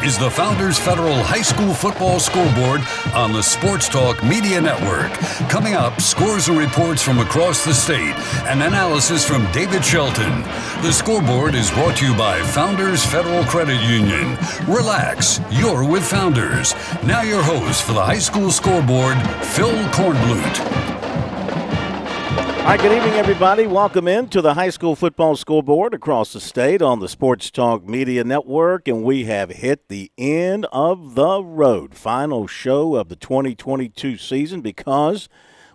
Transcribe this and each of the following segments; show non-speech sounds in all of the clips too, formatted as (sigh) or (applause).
Is the Founders Federal High School Football Scoreboard on the Sports Talk Media Network. Coming up, scores and reports from across the state and analysis from David Shelton. The scoreboard is brought to you by Founders Federal Credit Union. Relax, you're with Founders. Now, your host for the High School Scoreboard, Phil Kornblut. Right, good evening, everybody. Welcome in to the high school football scoreboard across the state on the Sports Talk Media Network, and we have hit the end of the road. Final show of the 2022 season because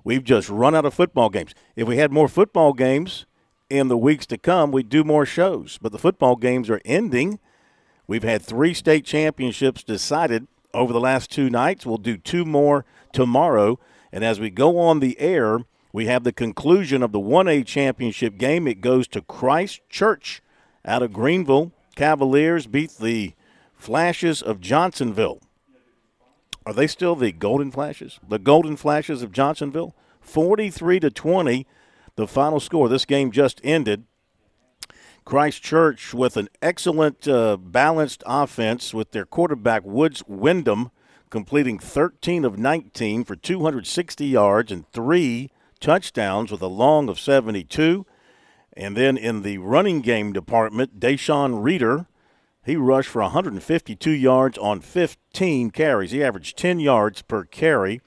we've just run out of football games. If we had more football games in the weeks to come, we'd do more shows, but the football games are ending. We've had three state championships decided over the last two nights. We'll do two more tomorrow, and as we go on the air, we have the conclusion of the 1A championship game. It goes to Christ Church out of Greenville. Cavaliers beat the Flashes of Johnsonville. Are they still the Golden Flashes? The Golden Flashes of Johnsonville? 43 to 20, the final score. This game just ended. Christ Church with an excellent uh, balanced offense with their quarterback Woods Wyndham completing 13 of 19 for 260 yards and three touchdowns with a long of 72. And then in the running game department, Deshaun Reeder, he rushed for 152 yards on 15 carries. He averaged 10 yards per carry.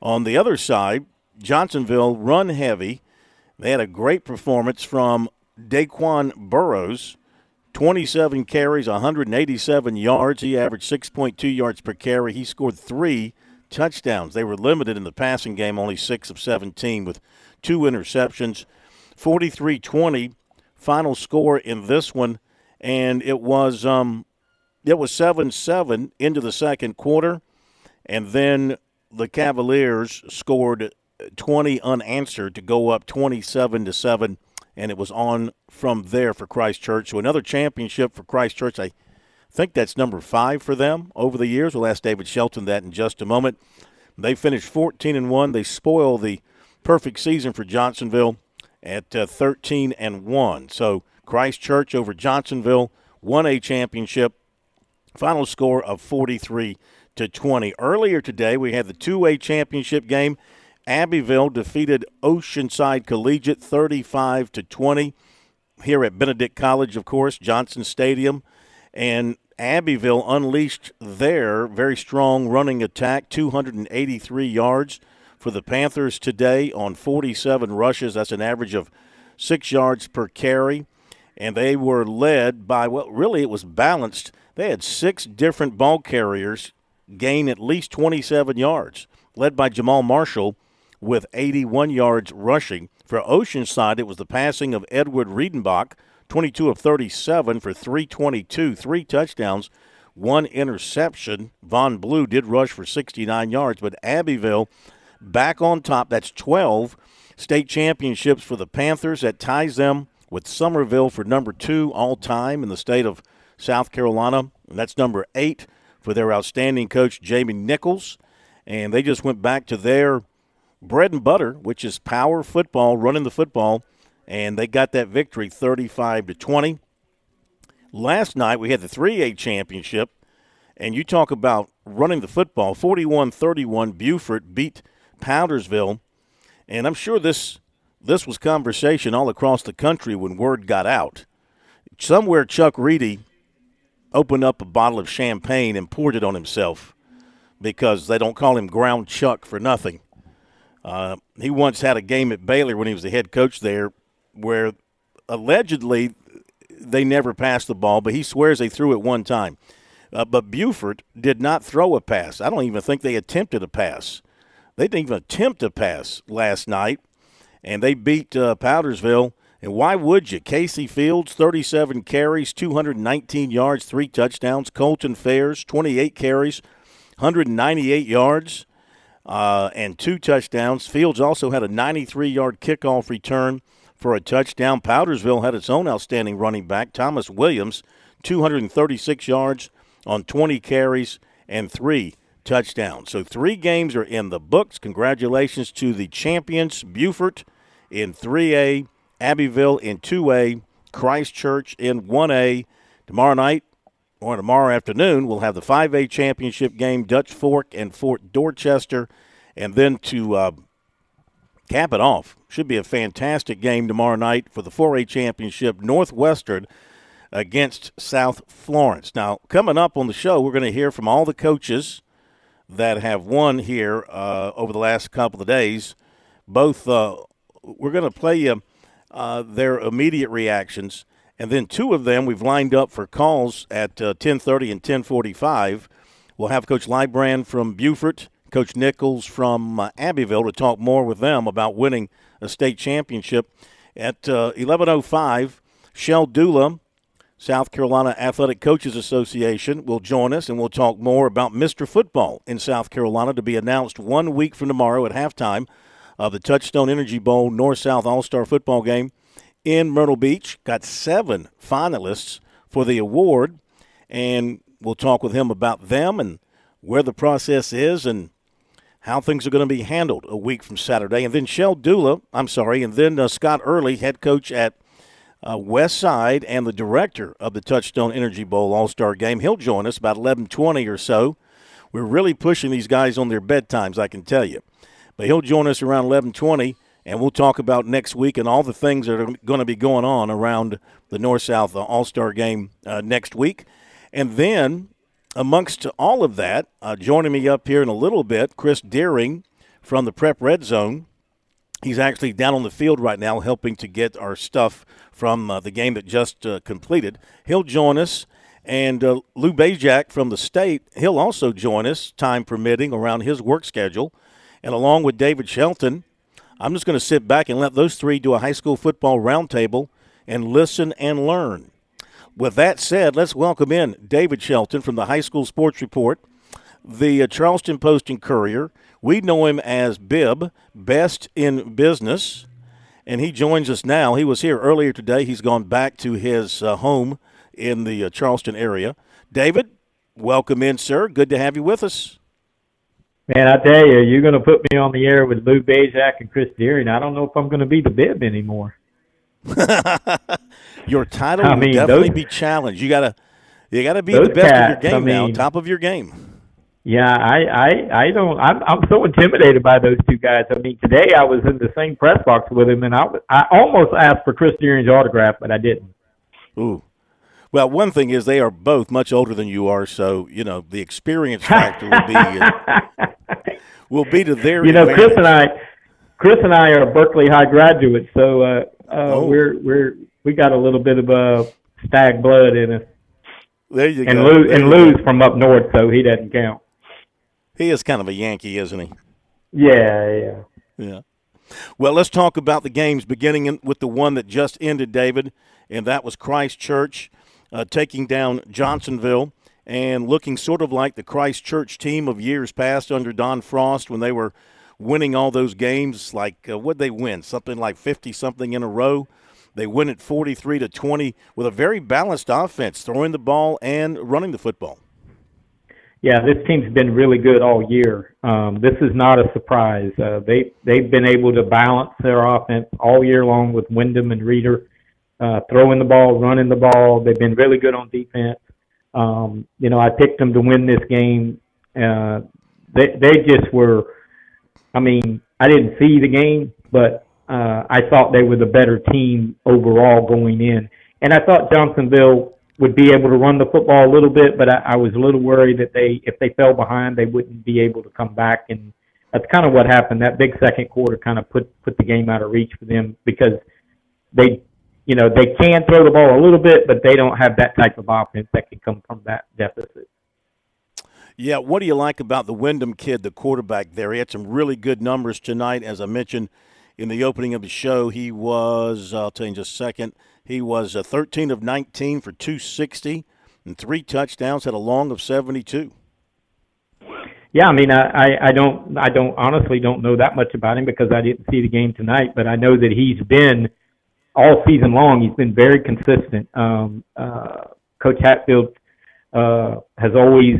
On the other side, Johnsonville run heavy. They had a great performance from Daquan Burrows. 27 carries, 187 yards. He averaged 6.2 yards per carry. He scored three touchdowns. They were limited in the passing game, only 6 of 17 with two interceptions. 43 20, final score in this one. And it was um, it was 7 7 into the second quarter. And then the Cavaliers scored 20 unanswered to go up 27 to 7 and it was on from there for Christ Church. So another championship for Christ Church. I think that's number five for them over the years. We'll ask David Shelton that in just a moment. They finished 14 and one. They spoil the perfect season for Johnsonville at uh, 13 and one. So Christ Church over Johnsonville won a championship. Final score of 43 to 20. Earlier today, we had the 2A championship game. Abbeville defeated Oceanside Collegiate 35 to 20 here at Benedict College, of course, Johnson Stadium. And Abbeville unleashed their very strong running attack, 283 yards for the Panthers today on 47 rushes. That's an average of six yards per carry. And they were led by, well, really, it was balanced. They had six different ball carriers gain at least 27 yards, led by Jamal Marshall with 81 yards rushing. For Oceanside, it was the passing of Edward Riedenbach 22 of 37 for 322, three touchdowns, one interception. Von Blue did rush for 69 yards, but Abbeville back on top. That's 12 state championships for the Panthers. That ties them with Summerville for number two all time in the state of South Carolina. And that's number eight for their outstanding coach, Jamie Nichols. And they just went back to their bread and butter, which is power football, running the football and they got that victory 35 to 20. Last night we had the 3A championship, and you talk about running the football 41 31. Beaufort beat Powdersville, and I'm sure this this was conversation all across the country when word got out. Somewhere Chuck Reedy opened up a bottle of champagne and poured it on himself because they don't call him Ground Chuck for nothing. Uh, he once had a game at Baylor when he was the head coach there where allegedly they never passed the ball, but he swears they threw it one time. Uh, but Beaufort did not throw a pass. I don't even think they attempted a pass. They didn't even attempt a pass last night, and they beat uh, Powdersville. And why would you? Casey Fields, 37 carries, 219 yards, three touchdowns. Colton Fairs, 28 carries, 198 yards, uh, and two touchdowns. Fields also had a 93 yard kickoff return for a touchdown. Powdersville had its own outstanding running back, Thomas Williams, 236 yards on 20 carries and three touchdowns. So three games are in the books. Congratulations to the champions, Beaufort in 3A, Abbeville in 2A, Christ Church in 1A. Tomorrow night, or tomorrow afternoon, we'll have the 5A championship game, Dutch Fork and Fort Dorchester. And then to uh, cap it off, should be a fantastic game tomorrow night for the 4A championship, Northwestern against South Florence. Now, coming up on the show, we're going to hear from all the coaches that have won here uh, over the last couple of days. Both, uh, we're going to play you uh, their immediate reactions, and then two of them we've lined up for calls at 10:30 uh, and 10:45. We'll have Coach Lybrand from Beaufort, Coach Nichols from uh, Abbeville to talk more with them about winning a state championship. At 11:05, uh, Shell Dula South Carolina Athletic Coaches Association will join us and we'll talk more about Mr. Football in South Carolina to be announced one week from tomorrow at halftime of the Touchstone Energy Bowl North South All Star football game in Myrtle Beach. Got seven finalists for the award, and we'll talk with him about them and where the process is and how things are going to be handled a week from Saturday. And then Shell Dula, I'm sorry, and then uh, Scott Early, head coach at uh, West Side and the director of the Touchstone Energy Bowl All Star Game. He'll join us about 11:20 or so. We're really pushing these guys on their bedtimes, I can tell you. But he'll join us around 11:20, and we'll talk about next week and all the things that are going to be going on around the North South All Star Game uh, next week. And then, amongst all of that, uh, joining me up here in a little bit, Chris Deering from the Prep Red Zone. He's actually down on the field right now helping to get our stuff from uh, the game that just uh, completed. He'll join us. And uh, Lou Bezjak from the state, he'll also join us, time permitting, around his work schedule. And along with David Shelton, I'm just going to sit back and let those three do a high school football roundtable and listen and learn. With that said, let's welcome in David Shelton from the High School Sports Report, the uh, Charleston Post and Courier. We know him as Bib, best in business and he joins us now. He was here earlier today. He's gone back to his uh, home in the uh, Charleston area. David, welcome in, sir. Good to have you with us. Man, I tell you, you're going to put me on the air with Lou Bezjak and Chris Deering. I don't know if I'm going to be the bib anymore. (laughs) your title I mean, will definitely those, be challenged. You gotta, you gotta be the best cats, of your game I mean, now, top of your game. Yeah, I, I, I don't. I'm, I'm so intimidated by those two guys. I mean, today I was in the same press box with him, and I, I almost asked for Chris Deering's autograph, but I didn't. Ooh. Well, one thing is they are both much older than you are, so you know the experience factor will be uh, (laughs) will be to their. You know, advantage. Chris and I, Chris and I are Berkeley High graduates, so uh, uh, oh. we're we're we got a little bit of a uh, stag blood in us. There you and go. Lou, and Lou's go. from up north, so he doesn't count. He is kind of a Yankee, isn't he? Yeah, yeah. Yeah. Well, let's talk about the games, beginning with the one that just ended, David, and that was Christ Church uh, taking down Johnsonville and looking sort of like the Christ Church team of years past under Don Frost when they were winning all those games. Like, uh, what they win? Something like 50 something in a row. They win it 43 to 20 with a very balanced offense, throwing the ball and running the football. Yeah, this team's been really good all year. Um, this is not a surprise. Uh, they they've been able to balance their offense all year long with Wyndham and Reeder, uh, throwing the ball, running the ball. They've been really good on defense. Um, you know, I picked them to win this game. Uh, they they just were. I mean, I didn't see the game, but uh, I thought they were the better team overall going in, and I thought Johnsonville would be able to run the football a little bit, but I, I was a little worried that they, if they fell behind, they wouldn't be able to come back. And that's kind of what happened. That big second quarter kind of put put the game out of reach for them because they, you know, they can throw the ball a little bit, but they don't have that type of offense that can come from that deficit. Yeah, what do you like about the Wyndham kid, the quarterback there? He had some really good numbers tonight, as I mentioned in the opening of the show. He was, I'll tell you in just a second, he was a uh, 13 of 19 for 260 and three touchdowns, had a long of 72. Yeah, I mean, I, I don't, I don't honestly don't know that much about him because I didn't see the game tonight, but I know that he's been all season long. He's been very consistent. Um, uh, Coach Hatfield uh, has always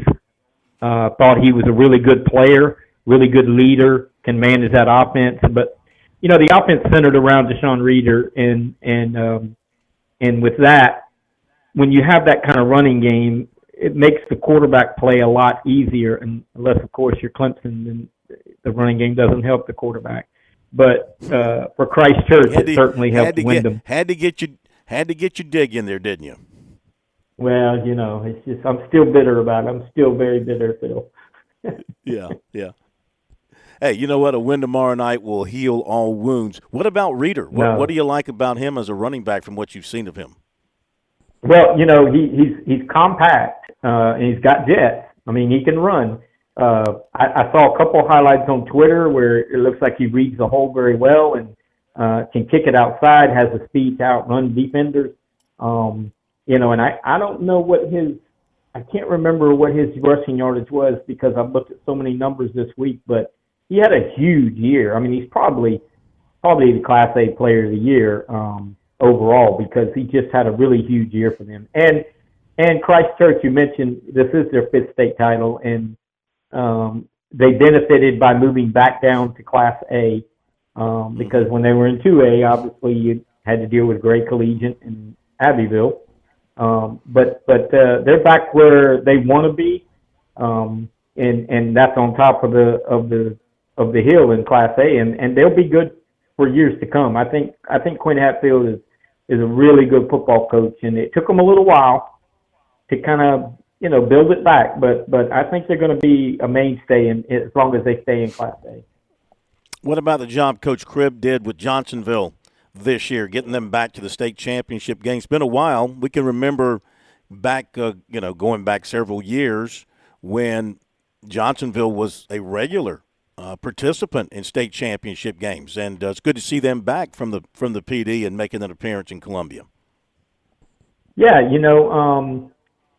uh, thought he was a really good player, really good leader, can manage that offense. But you know, the offense centered around Deshaun Reeder, and and um, and with that, when you have that kind of running game, it makes the quarterback play a lot easier, and unless of course you're Clemson, then the running game doesn't help the quarterback. But uh, for Christ Church, it certainly helped had Wyndham. Get, had to get you had to get you dig in there, didn't you? Well, you know, it's just I'm still bitter about it. I'm still very bitter, Phil. yeah, yeah. Hey, you know what? A win tomorrow night will heal all wounds. What about Reeder? What, what do you like about him as a running back from what you've seen of him? Well, you know, he, he's he's compact uh, and he's got jets. I mean, he can run. Uh, I, I saw a couple highlights on Twitter where it looks like he reads the hole very well and uh, can kick it outside, has the speed to outrun defenders. Um, you know, and I, I don't know what his, I can't remember what his rushing yardage was because I've looked at so many numbers this week, but he had a huge year. I mean, he's probably, probably the Class A player of the year um, overall because he just had a really huge year for them. And, and Christ Church, you mentioned this is their fifth state title, and um, they benefited by moving back down to Class A um, because when they were in 2A, obviously you had to deal with Gray Collegiate and Abbeville. Um, but but uh, they're back where they want to be, um, and and that's on top of the of the of the hill in Class A, and and they'll be good for years to come. I think I think Quinn Hatfield is is a really good football coach, and it took them a little while to kind of you know, build it back. But but I think they're going to be a mainstay in, as long as they stay in Class A. What about the job Coach Cribb did with Johnsonville this year, getting them back to the state championship game? It's been a while. We can remember back, uh, you know, going back several years when Johnsonville was a regular uh, participant in state championship games, and uh, it's good to see them back from the from the PD and making an appearance in Columbia. Yeah, you know, um,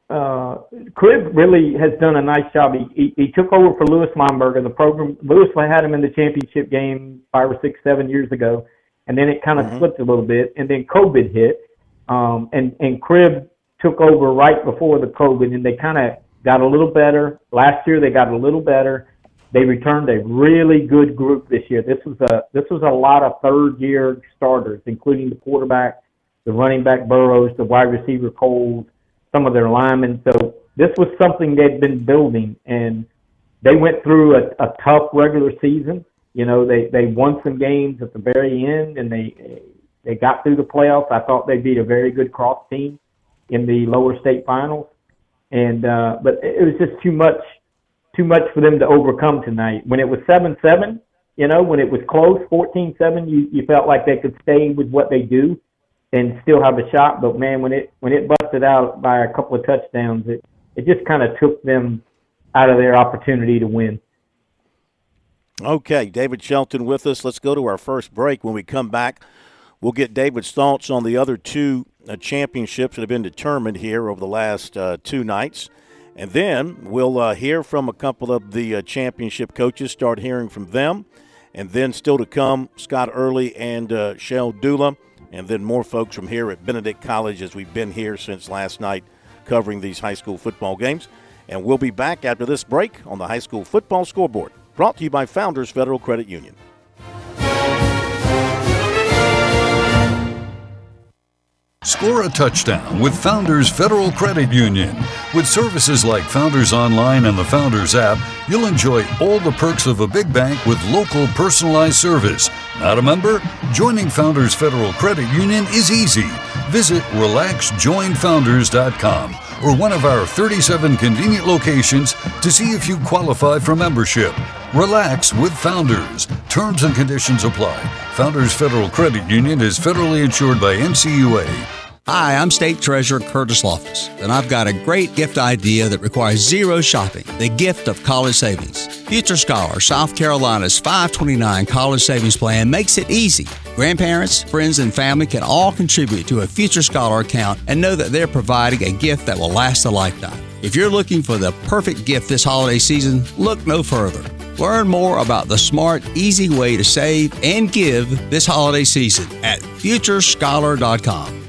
uh, Cribb really has done a nice job. He, he, he took over for Lewis Lineberger. The program Lewis had him in the championship game five or six, seven years ago, and then it kind of mm-hmm. slipped a little bit. And then COVID hit, um, and and Cribb took over right before the COVID, and they kind of got a little better. Last year they got a little better. They returned a really good group this year. This was a this was a lot of third year starters, including the quarterback, the running back Burrows, the wide receiver Coles some of their linemen. So this was something they'd been building, and they went through a, a tough regular season. You know, they they won some games at the very end, and they they got through the playoffs. I thought they beat a very good cross team in the lower state finals, and uh, but it was just too much too much for them to overcome tonight. When it was seven seven, you know, when it was close, 14-7, you you felt like they could stay with what they do and still have a shot. But man, when it when it busted out by a couple of touchdowns, it it just kind of took them out of their opportunity to win. Okay, David Shelton with us. Let's go to our first break. When we come back, we'll get David's thoughts on the other two uh, championships that have been determined here over the last uh, two nights. And then we'll uh, hear from a couple of the uh, championship coaches, start hearing from them. And then still to come, Scott Early and uh, Shell Dula and then more folks from here at Benedict College as we've been here since last night covering these high school football games. And we'll be back after this break on the High School Football Scoreboard, brought to you by Founders Federal Credit Union. Score a touchdown with Founders Federal Credit Union. With services like Founders Online and the Founders app, you'll enjoy all the perks of a big bank with local personalized service. Not a member? Joining Founders Federal Credit Union is easy. Visit relaxjoinfounders.com or one of our 37 convenient locations to see if you qualify for membership. Relax with Founders. Terms and conditions apply. Founders Federal Credit Union is federally insured by NCUA. Hi, I'm State Treasurer Curtis Loftis, and I've got a great gift idea that requires zero shopping the gift of college savings. Future Scholar, South Carolina's 529 college savings plan makes it easy. Grandparents, friends, and family can all contribute to a Future Scholar account and know that they're providing a gift that will last a lifetime. If you're looking for the perfect gift this holiday season, look no further. Learn more about the smart, easy way to save and give this holiday season at futurescholar.com.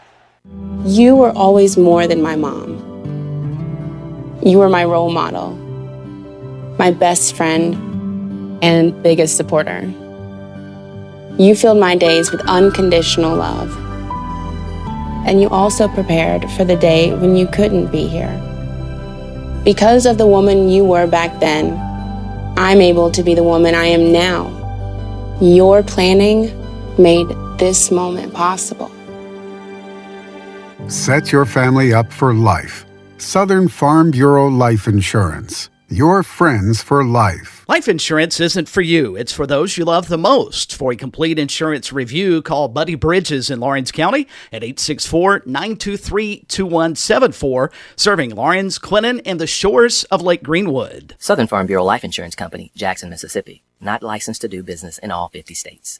You were always more than my mom. You were my role model, my best friend, and biggest supporter. You filled my days with unconditional love. And you also prepared for the day when you couldn't be here. Because of the woman you were back then, I'm able to be the woman I am now. Your planning made this moment possible. Set your family up for life. Southern Farm Bureau Life Insurance. Your friends for life. Life insurance isn't for you, it's for those you love the most. For a complete insurance review, call Buddy Bridges in Laurens County at 864 923 2174, serving Laurens, Clinton, and the shores of Lake Greenwood. Southern Farm Bureau Life Insurance Company, Jackson, Mississippi. Not licensed to do business in all 50 states.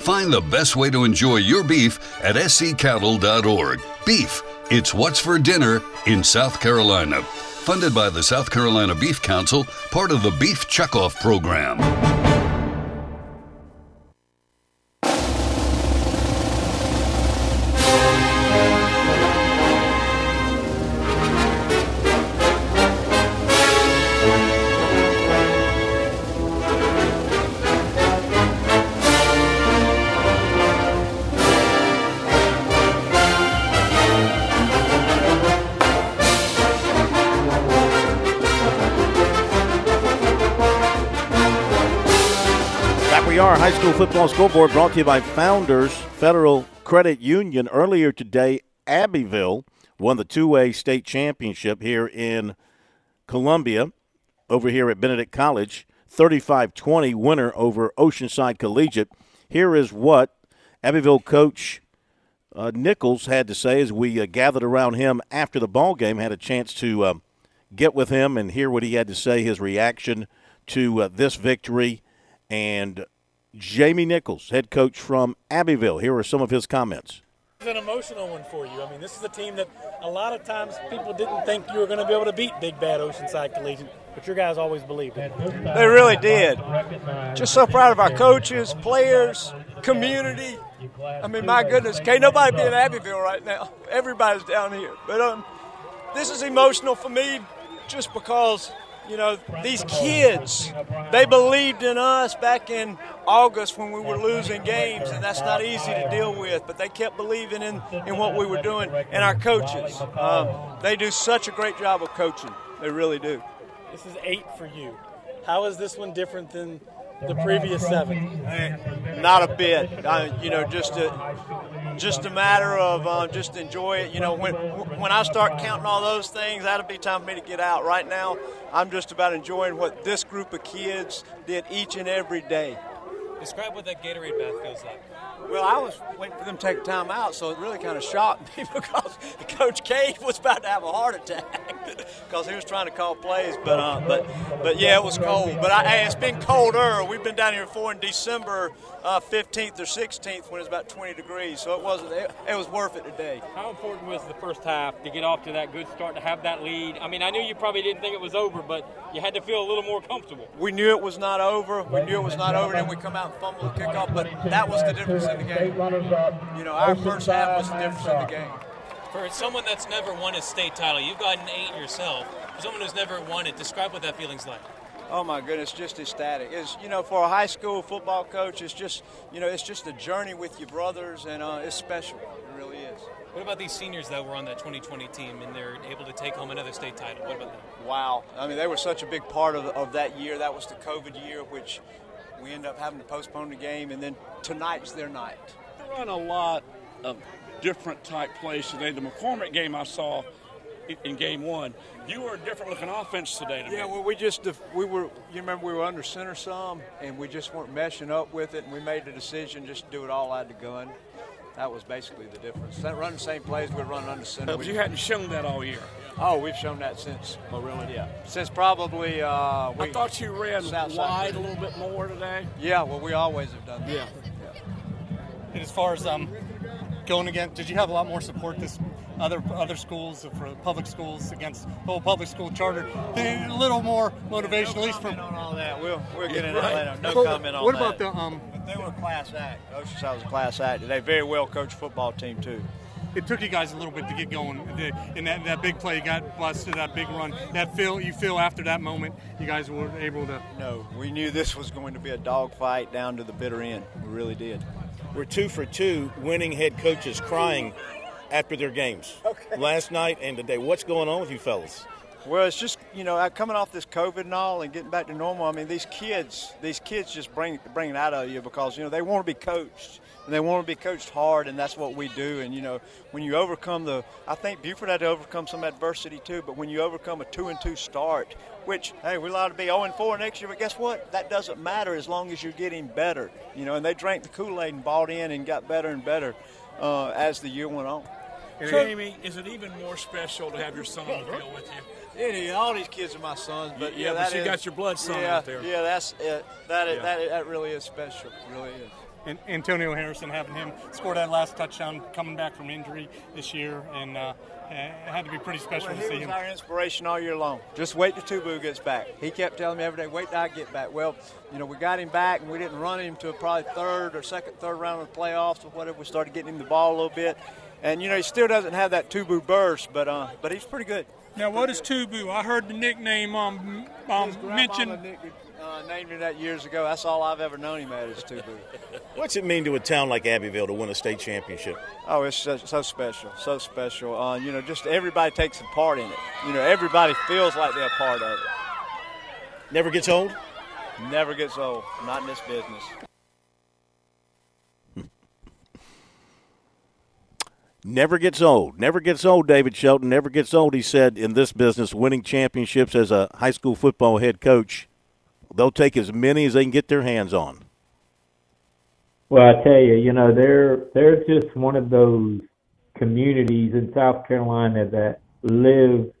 Find the best way to enjoy your beef at sccattle.org. Beef it's What's for Dinner in South Carolina. Funded by the South Carolina Beef Council, part of the Beef Checkoff program. Football Scoreboard brought to you by Founders Federal Credit Union. Earlier today, Abbeville won the two way state championship here in Columbia over here at Benedict College. 35 20 winner over Oceanside Collegiate. Here is what Abbeville coach uh, Nichols had to say as we uh, gathered around him after the ball game, had a chance to uh, get with him and hear what he had to say, his reaction to uh, this victory, and Jamie Nichols, head coach from Abbeville. Here are some of his comments. It's an emotional one for you. I mean, this is a team that a lot of times people didn't think you were going to be able to beat Big Bad Oceanside Collegiate, but your guys always believed it. They really did. Just so proud of our coaches, players, community. I mean, my goodness, can't nobody be in Abbeville right now. Everybody's down here. But um, this is emotional for me just because you know, these kids, they believed in us back in August when we were losing games, and that's not easy to deal with, but they kept believing in, in what we were doing. And our coaches, um, they do such a great job of coaching. They really do. This is eight for you. How is this one different than the previous seven? Not a bit. Uh, you know, just a, just a matter of uh, just enjoy it. You know, when when I start counting all those things, that'll be time for me to get out. Right now, I'm just about enjoying what this group of kids did each and every day. Describe what that Gatorade bath feels like. Well, I was waiting for them to take time out, so it really kind of shocked me (laughs) because Coach Cave was about to have a heart attack (laughs) because he was trying to call plays. But uh, but but yeah, it was cold. But I, hey, it's been colder. We've been down here before in December uh, 15th or 16th when it's about 20 degrees, so it wasn't. It, it was worth it today. How important was the first half to get off to that good start to have that lead? I mean, I knew you probably didn't think it was over, but you had to feel a little more comfortable. We knew it was not over. We knew it was not over. Then we come out and fumble the kickoff, but that was the difference in the game. You know, our first half was the difference in the game. For someone that's never won a state title, you've gotten eight yourself. For someone who's never won it, describe what that feeling's like. Oh my goodness, just ecstatic. It's you know for a high school football coach, it's just you know it's just a journey with your brothers, and uh, it's special. It really is. What about these seniors that were on that 2020 team and they're able to take home another state title? What about them? Wow. I mean, they were such a big part of, of that year. That was the COVID year, which we end up having to postpone the game, and then tonight's their night. They run a lot of different type plays today. The McCormick game I saw in game one, you were a different looking offense today. To yeah, me. well, we just we were. You remember we were under center some, and we just weren't meshing up with it, and we made the decision just to do it all out of the gun. That was basically the difference. That run the same plays, we're running under center. But you hadn't shown that all year. Oh, we've shown that since. Really? Yeah. Since probably. Uh, we, I thought you ran South wide a little bit more today. Yeah, well, we always have done that. Yeah. And as far as um, going against, did you have a lot more support this other other schools for public schools against whole public school charter? A little more motivation, no at least from on all that. We'll we'll get into Right. that later. No So, comment on what that. What about the um? But they were a class act. Oceanside was a class act. They very well coached football team too. It took you guys a little bit to get going. The, in that, that big play, you got busted. That big run. That feel you feel after that moment, you guys were able to. No, we knew this was going to be a dogfight down to the bitter end. We really did. We're two for two, winning head coaches crying after their games. Last night and today. What's going on with you fellas? Well, it's just you know coming off this COVID and all, and getting back to normal. I mean, these kids, these kids just bring bring it out of you because you know they want to be coached and they want to be coached hard, and that's what we do. And you know, when you overcome the, I think Beaufort had to overcome some adversity too. But when you overcome a two and two start, which hey, we're allowed to be 0 and 4 next year, but guess what? That doesn't matter as long as you're getting better. You know, and they drank the Kool Aid and bought in and got better and better uh, as the year went on. Jamie, is it even more special to have your son on the field with you? It is. All these kids are my sons, but Yeah, yeah, but you is- got your blood son yeah, out there. Yeah, that's it. That is, Yeah. that that really is special. Really is. And Antonio Harrison having him score that last touchdown coming back from injury this year, and uh, it had to be pretty special Well, to he see was him. our inspiration all year long. Just wait till Tubu gets back. He kept telling me every day, wait till I get back. Well, you know, we got him back, and we didn't run him to probably third or second, third round of the playoffs or whatever. We started getting him the ball a little bit, and you know, he still doesn't have that Tubu burst, but uh, but he's pretty good. Now, what is Tubu? I heard the nickname um, um, mentioned. Uh, named him that years ago. That's all I've ever known him at is Tubu. What's it mean to a town like Abbeville to win a state championship? Oh, it's so, so special, so special. Uh, you know, just everybody takes a part in it. You know, everybody feels like they're a part of it. Never gets old? Never gets old. Not in this business. (laughs) Never gets old. Never gets old, David Shelton. Never gets old, he said, in this business, winning championships as a high school football head coach. They'll take as many as they can get their hands on. Well, I tell you, you know, they're they're just one of those communities in South Carolina that live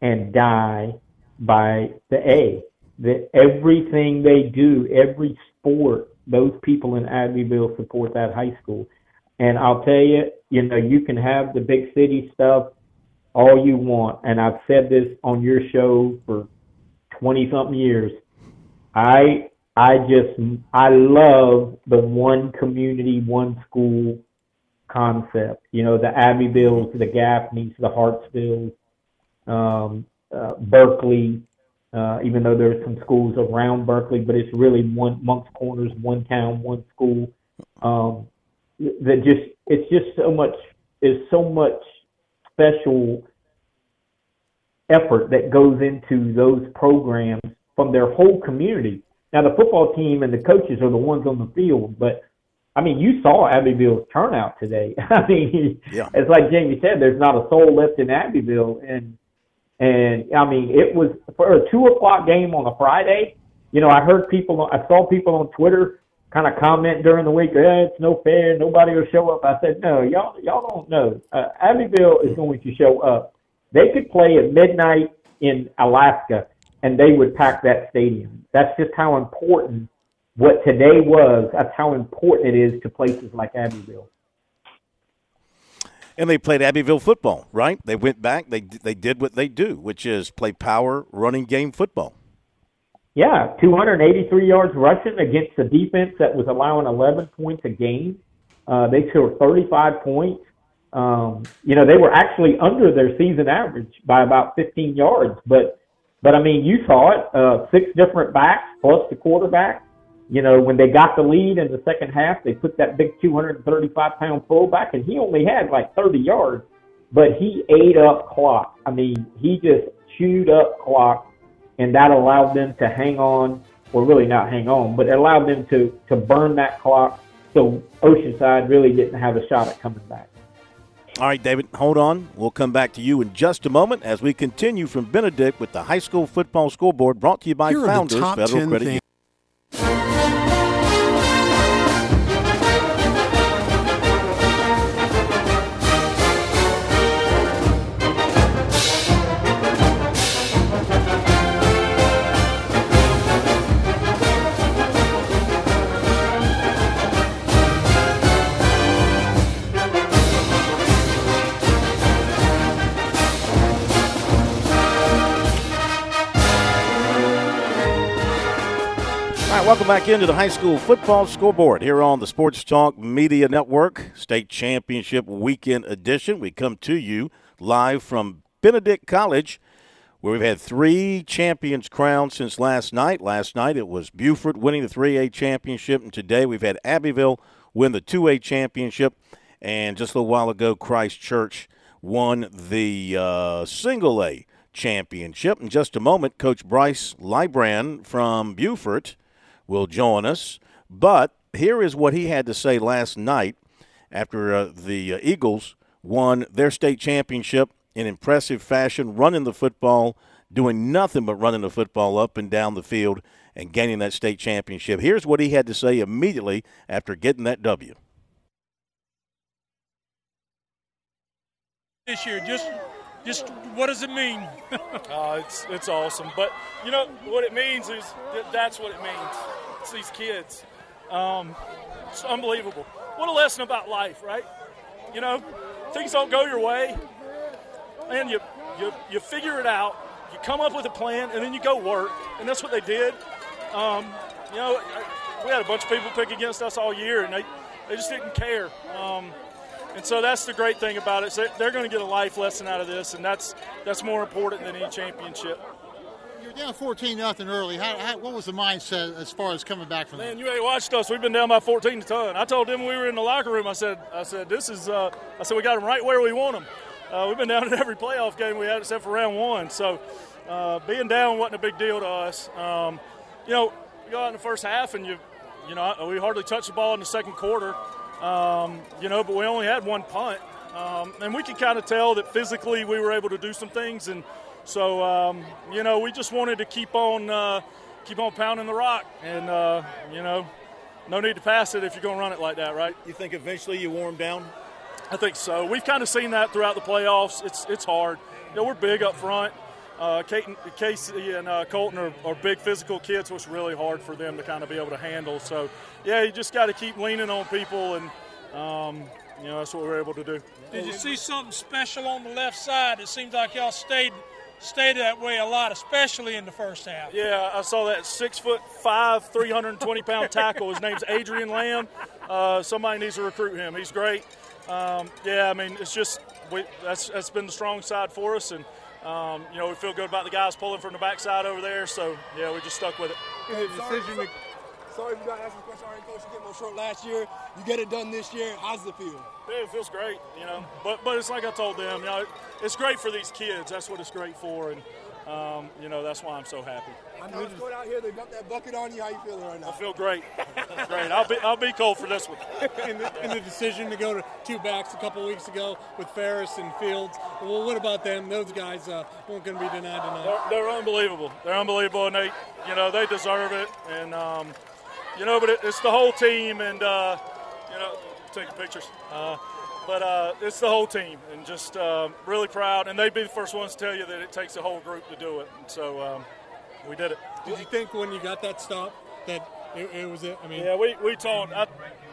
and die by the A. That everything they do, every sport, those people in Abbeville support that high school. And I'll tell you, you know, you can have the big city stuff all you want, and I've said this on your show for twenty something years. I I just I love the one community, one school concept. You know, the Abbeville's, the Gaffneys, the Hartsvilles, um, uh, Berkeley. Uh, even though there's some schools around Berkeley, but it's really one Monk's Corners, one town, one school. Um, that just it's just so much is so much special effort that goes into those programs from their whole community. Now the football team and the coaches are the ones on the field, but I mean you saw Abbeville's turnout today. (laughs) I mean Yeah. it's like Jamie said, there's not a soul left in Abbeville and and I mean it was for a two o'clock game on a Friday, you know, I heard people I saw people on Twitter kind of comment during the week, eh, it's no fair, nobody will show up. I said, No, y'all y'all don't know. Uh, Abbeville is going to show up. They could play at midnight in Alaska and they would pack that stadium. That's just how important what today was. That's how important it is to places like Abbeville. And they played Abbeville football, right? They went back. They they did what they do, which is play power running game football. Yeah, 283 yards rushing against a defense that was allowing 11 points a game. Uh, they scored 35 points. Um, you know, they were actually under their season average by about 15 yards. But, but I mean, you saw it. Uh, six different backs plus the quarterback. you know, when they got the lead in the second half, they put that big 235 pound fullback, and he only had like 30 yards, but he ate up clock. I mean, he just chewed up clock, and that allowed them to hang on, or really not hang on, but it allowed them to to burn that clock. So Oceanside really didn't have a shot at coming back. All right, David, hold on. We'll come back to you in just a moment as we continue from Benedict with the high school football scoreboard brought to you by Here Founders Federal Credit Union. Welcome back into the high school football scoreboard here on the Sports Talk Media Network, State Championship Weekend Edition. We come to you live from Benedict College, where we've had three champions crowned since last night. Last night it was Beaufort winning the 3A championship, and today we've had Abbeville win the 2A championship. And just a little while ago, Christ Church won the uh, single A championship. In just a moment, Coach Bryce Lybrand from Beaufort will join us. But here is what he had to say last night after uh, the uh, Eagles won their state championship in impressive fashion, running the football, doing nothing but running the football up and down the field and gaining that state championship. Here's what he had to say immediately after getting that W. this year. Just, just what does it mean? uh, (laughs) it's it's awesome. But you know what it means is that that's what it means. It's these kids. Um, it's unbelievable. What a lesson about life, right? You know, things don't go your way, and you you you figure it out. You come up with a plan, and then you go work, and that's what they did. Um, you know, we had a bunch of people pick against us all year, and they they just didn't care. Um, and so that's the great thing about it. So they're going to get a life lesson out of this, and that's that's more important than any championship. You're down 14 nothing early. How, how, what was the mindset as far as coming back from that? Man, you ain't watched us. We've been down by 14 to ton. I told them when we were in the locker room. I said, I said this is. Uh, I said we got them right where we want them. Uh, we've been down (laughs) in every playoff game we had except for round one. So uh, being down wasn't a big deal to us. Um, you know, we go out in the first half and you, you know, we hardly touched the ball in the second quarter. Um, you know, but we only had one punt, um, and we could kind of tell that physically we were able to do some things, and so um, you know we just wanted to keep on uh, keep on pounding the rock, and uh, you know, no need to pass it if you're going to run it like that, right? You think eventually you warm down? I think so. We've kind of seen that throughout the playoffs. It's it's hard. You know, we're big up front. Uh, Kate, Casey and uh, Colton are, are big physical kids, so it's really hard for them to kind of be able to handle. So, yeah, you just got to keep leaning on people, and um, you know that's what we're able to do. Did you see something special on the left side? It seems like y'all stayed stayed that way a lot, especially in the first half. Yeah, I saw that six foot five, 320 pound tackle. His name's Adrian Lamb. Uh, somebody needs to recruit him. He's great. Um, yeah, I mean, it's just we, that's that's been the strong side for us, and um, you know we feel good about the guys pulling from the backside over there. So yeah, we just stuck with it. decision to, sorry if you got asked a question already, coach. You get more short last year. You get it done this year. How's it feel? Yeah, it feels great, you know. But but it's like I told them, you know, it's great for these kids. That's what it's great for, and um, you know that's why I'm so happy. I know it's going out here. They dumped that bucket on you. How you feeling right now? I feel great. (laughs) great. I'll be I'll be cold for this one. in, the, in the decision to go to two backs a couple weeks ago with Ferris and Fields. Well, what about them? Those guys uh, weren't going to be denied tonight. They're, they're unbelievable. They're unbelievable, and they, you know, they deserve it. And um, you know, but it, it's the whole team, and uh, you know, taking pictures. Uh, but uh, it's the whole team, and just uh, really proud. And they'd be the first ones to tell you that it takes a whole group to do it. And so um, we did it. Did you think when you got that stop that it, it was it? I mean, Yeah, we, we told I,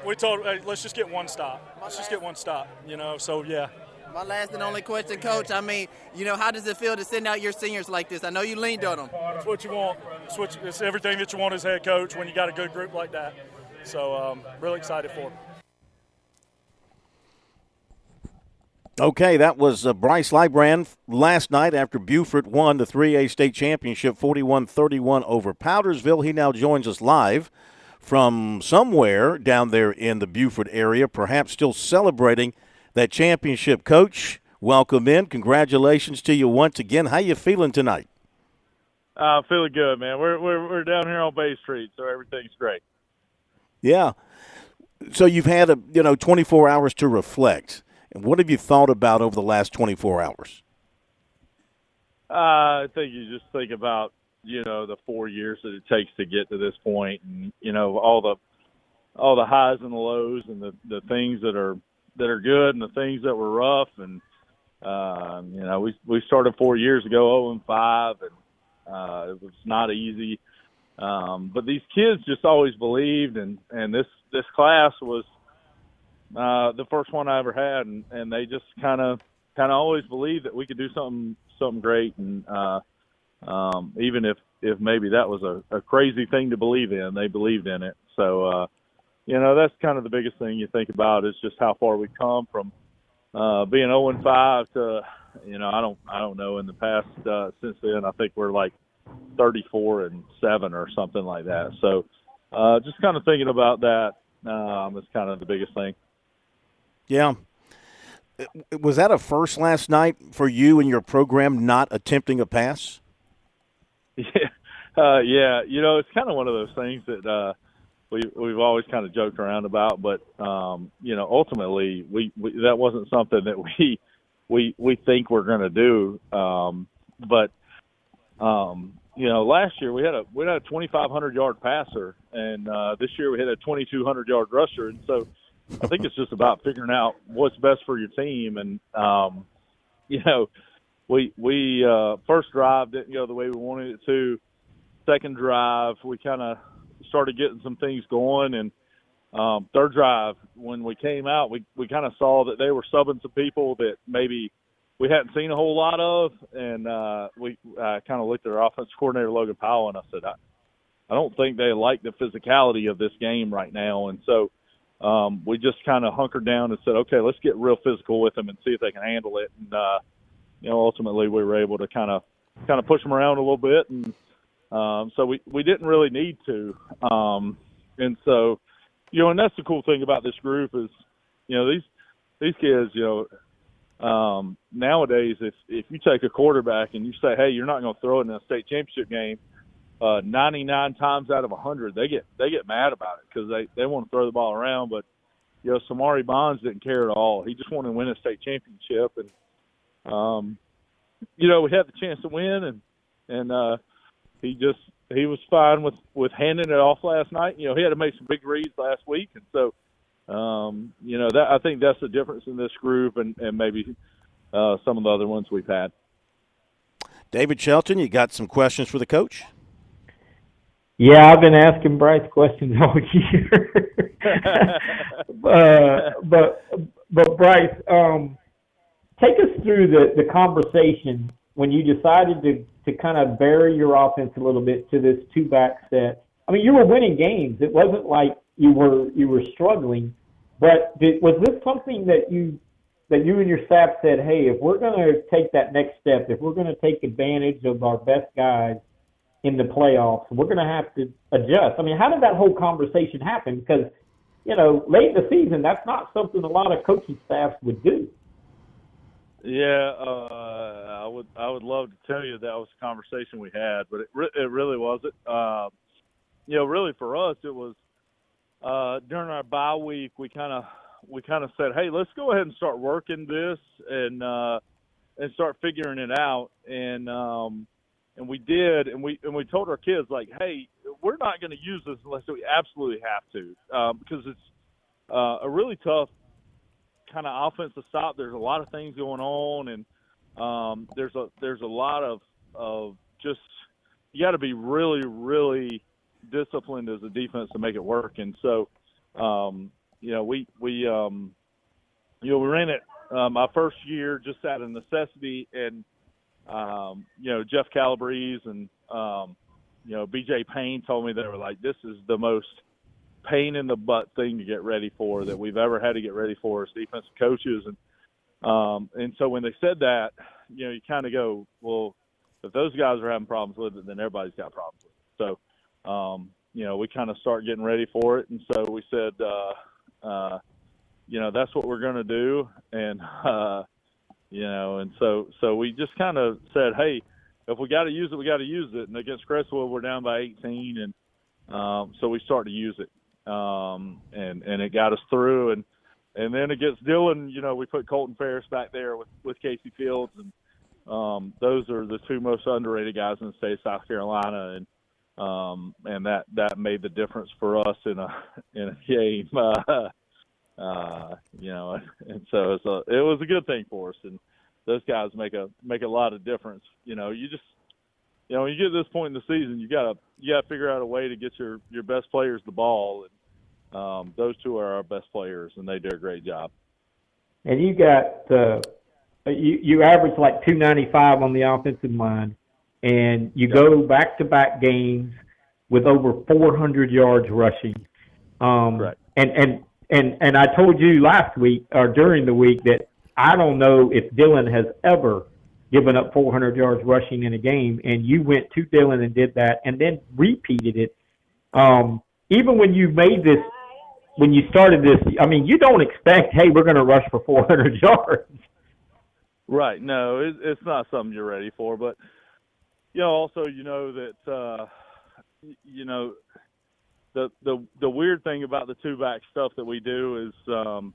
we told hey, let's just get one stop. Let's just get one stop. You know, so yeah. My last and only question, Coach. I mean, you know, how does it feel to send out your seniors like this? I know you leaned on them. It's what you want. It's, what you, it's everything that you want as head coach when you got a good group like that. So um, really excited for it. Okay, that was uh, Bryce Lybrand last night after Beaufort won the 3A state championship 41 31 over Powdersville. He now joins us live from somewhere down there in the Beaufort area, perhaps still celebrating that championship. Coach, welcome in. Congratulations to you once again. How you feeling tonight? Uh, feeling good, man. We're, we're we're down here on Bay Street, so everything's great. Yeah. So you've had a you know 24 hours to reflect. And what have you thought about over the last 24 hours? Uh, I think you just think about you know the four years that it takes to get to this point, and you know all the all the highs and the lows, and the the things that are that are good, and the things that were rough, and um, you know we we started four years ago, 0 and five, and uh, it was not easy. Um, but these kids just always believed, and and this this class was uh, the first one I ever had, and and they just kind of kind of always believed that we could do something something great, and uh, um, even if if maybe that was a, a crazy thing to believe in, they believed in it. So uh, you know that's kind of the biggest thing you think about is just how far we've come from uh, being 0 and 5 to you know I don't I don't know in the past uh, since then I think we're like 34 and seven or something like that. So uh, just kind of thinking about that um, is kind of the biggest thing. Yeah. Was that a first last night for you and your program not attempting a pass? (laughs) Yeah, uh, yeah. You know, it's kind of one of those things that uh, we we've always kind of joked around about, but um, you know, ultimately, we, we that wasn't something that (laughs) we we we think we're going to do. Um, but um, you know, last year we had a we had a 2,500 yard passer, and uh, this year we had a 2,200 yard rusher, and so I think it's just about figuring out what's best for your team. And um, you know, we we uh, first drive didn't go the way we wanted it to. Second drive, we kind of started getting some things going, and um, third drive, when we came out, we we kind of saw that they were subbing some people that maybe we hadn't seen a whole lot of, and uh, we uh, kind of looked at our offense coordinator Logan Powell, and I said, I, I don't think they like the physicality of this game right now, and so um, we just kind of hunkered down and said, okay, let's get real physical with them and see if they can handle it, and uh, you know, ultimately we were able to kind of kind of push them around a little bit, and um, so we we didn't really need to, um, and so you know, and that's the cool thing about this group is, you know, these these kids, you know, um, nowadays if if you take a quarterback and you say, hey, you're not going to throw it in a state championship game, uh, 99 times out of 100 they get they get mad about it because they they want to throw the ball around, but you know, Samari Bonds didn't care at all. He just wanted to win a state championship, and um, you know, we had the chance to win, and and uh, he just he was fine with with handing it off last night. You know, he had to make some big reads last week, and so um, you know that I think that's the difference in this group and and maybe uh, some of the other ones we've had. David Shelton, you got some questions for the coach? Yeah, I've been asking Bryce questions (laughs) all year. (laughs) uh, but but Bryce, um, take us through the, the conversation when you decided to, to kind of bury your offense a little bit to this two back set. I mean, you were winning games. It wasn't like you were you were struggling. But did, was this something that you that you and your staff said, hey, if we're going to take that next step, if we're going to take advantage of our best guys in the playoffs, we're going to have to adjust. I mean, how did that whole conversation happen? Because you know, late in the season, that's not something a lot of coaching staffs would do. Yeah, uh, I would I would love to tell you that was a conversation we had, but it re- it really wasn't. Uh, you know, really for us, it was uh, during our bye week. We kind of we kind of said, hey, let's go ahead and start working this and uh, and start figuring it out. And um, and we did, and we and we told our kids like, hey, we're not going to use this unless we absolutely have to, um, because it's uh, a really tough kind of offense to stop. There's a lot of things going on, and um, there's a there's a lot of of just you got to be really really disciplined as a defense to make it work. And so, um, you know, we we um, you know we ran it uh, my first year just out of necessity, and um, you know Jeff Calabrese and um, you know BJ Payne told me they were like, this is the most pain in the butt thing to get ready for that we've ever had to get ready for as defensive coaches. And um, and so when they said that, you know, you kind of go, well, if those guys are having problems with it, then everybody's got problems with it. So, um, you know, we kind of start getting ready for it. And so we said, uh, uh, you know, that's what we're going to do. And, uh, you know, and so, so we just kind of said, Hey, if we got to use it, we got to use it. And against Crestwood, we're down by 18. And, um, so we started to use it. Um, and, and it got us through. And, and then against Dillon, you know, we put Colton Ferris back there with, with Casey Fields. And, um, those are the two most underrated guys in the state of South Carolina. And, um, and that that made the difference for us in a (laughs) in a game. Uh, uh, you know, (laughs) and so it's a, it was a good thing for us, and those guys make a make a lot of difference. You know, you just you know when you get to this point in the season, you gotta you gotta figure out a way to get your your best players the ball, and um, those two are our best players, and they do a great job. And you got uh, you you average like 295 on the offensive line and you go back to back games with over 400 yards rushing. Um, right. And and and and I told you last week or during the week that I don't know if Dillon has ever given up 400 yards rushing in a game, and you went to Dillon and did that, and then repeated it. Um, even when you made this, when you started this, I mean, you don't expect, hey, we're going to rush for 400 (laughs) yards. Right. No, it, it's not something you're ready for, but you know, also you know that uh, you know the the the weird thing about the two back stuff that we do is um,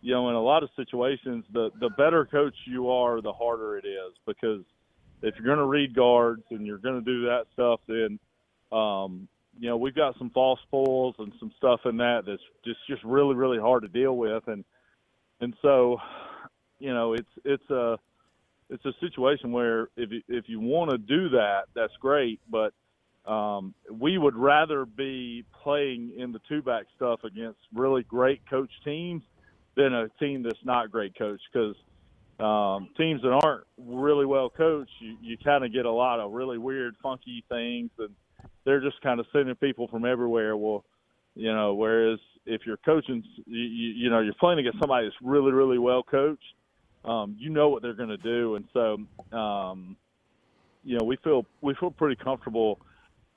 you know in a lot of situations the the better coach you are the harder it is because if you're going to read guards and you're going to do that stuff then um, you know we've got some false pulls and some stuff in that that's just just really really hard to deal with and and so you know it's it's a it's a situation where if if you want to do that, that's great. But um, we would rather be playing in the two back stuff against really great coach teams than a team that's not great coach because um, teams that aren't really well coached, you, you kind of get a lot of really weird, funky things, and they're just kind of sending people from everywhere. Well, you know, whereas if you're coaching, you, you, know, you're playing against somebody that's really, really well coached um, you know what they're going to do, and so um, you know we feel we feel pretty comfortable.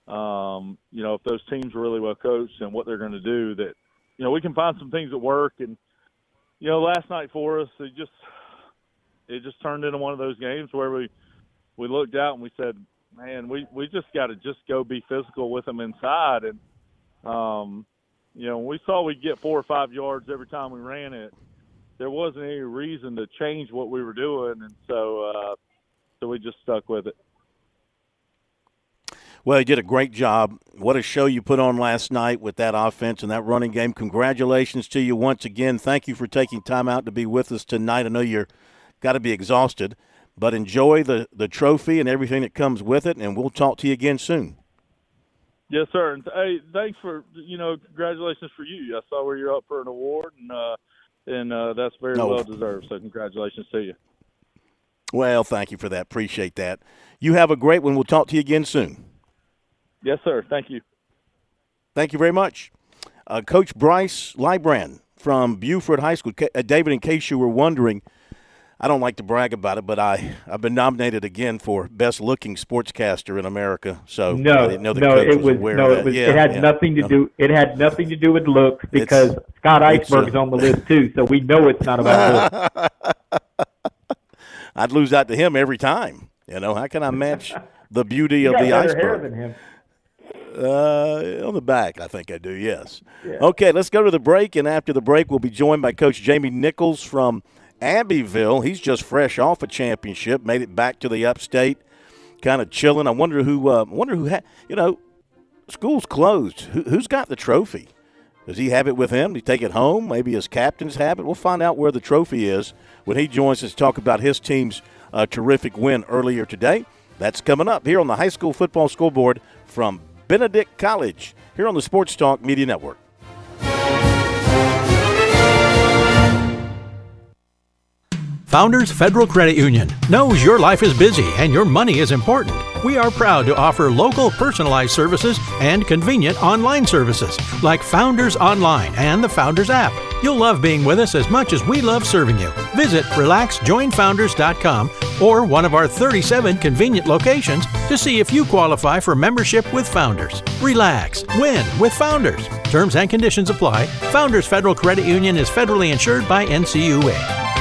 Um, you know, if those teams are really well coached and what they're going to do, that you know we can find some things that work. And you know, last night for us, it just it just turned into one of those games where we we looked out and we said, man, we we just got to just go be physical with them inside. And um, you know, we saw we get four or five yards every time we ran it there wasn't any reason to change what we were doing, and so uh, so we just stuck with it. Well, you did a great job. What a show you put on last night with that offense and that running game. Congratulations to you once again. Thank you for taking time out to be with us tonight. I know you're got to be exhausted, but enjoy the, the trophy and everything that comes with it, and we'll talk to you again soon. Yes, sir. And hey, thanks for you know, congratulations for you. I saw where you're up for an award, and uh, and uh, that's very no. well deserved. So congratulations to you. Well, thank you for that. Appreciate that. You have a great one. We'll talk to you again soon. Yes, sir. Thank you. Thank you very much. Uh, Coach Bryce Lybrand from Beaufort High School. Uh, David, in case you were wondering, I don't like to brag about it, but I I've been nominated again for best looking sportscaster in America. So no, no, it was, no, it was yeah, it had yeah, nothing to no. do it had nothing to do with looks because it's, Scott Iceberg is on the list too. So we know it's not about looks. (laughs) I'd lose out to him every time. You know how can I match the beauty of the iceberg? Uh, on the back, I think I do. Yes. Yeah. Okay, let's go to the break, and after the break, we'll be joined by Coach Jamie Nichols from Abbeville. He's just fresh off a championship, made it back to the upstate, kind of chilling. I wonder who. Uh, wonder who had. You know, school's closed. Who, has got the trophy? Does he have it with him? Does he take it home? Maybe his captains have it. We'll find out where the trophy is when he joins us to talk about his team's uh, terrific win earlier today. That's coming up here on the High School Football Scoreboard from Benedict College here on the Sports Talk Media Network. Founders Federal Credit Union knows your life is busy and your money is important. We are proud to offer local personalized services and convenient online services like Founders Online and the Founders app. You'll love being with us as much as we love serving you. Visit relaxjoinfounders.com or one of our 37 convenient locations to see if you qualify for membership with Founders. Relax, win with Founders. Terms and conditions apply. Founders Federal Credit Union is federally insured by NCUA.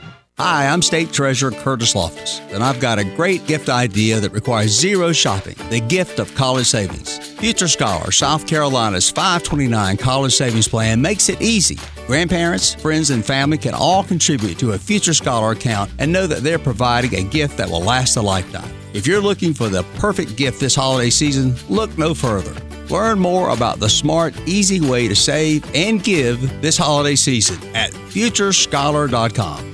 Hi, I'm State Treasurer Curtis Loftis, and I've got a great gift idea that requires zero shopping the gift of college savings. Future Scholar, South Carolina's 529 college savings plan makes it easy. Grandparents, friends, and family can all contribute to a Future Scholar account and know that they're providing a gift that will last a lifetime. If you're looking for the perfect gift this holiday season, look no further. Learn more about the smart, easy way to save and give this holiday season at futurescholar.com.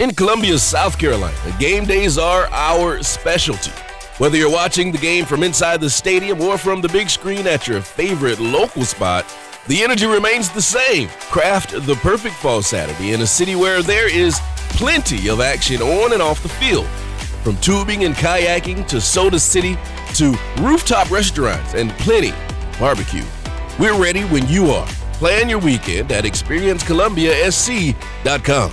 In Columbia, South Carolina, game days are our specialty. Whether you're watching the game from inside the stadium or from the big screen at your favorite local spot, the energy remains the same. Craft the perfect fall Saturday in a city where there is plenty of action on and off the field. From tubing and kayaking to Soda City to rooftop restaurants and plenty barbecue. We're ready when you are. Plan your weekend at experiencecolumbiasc.com.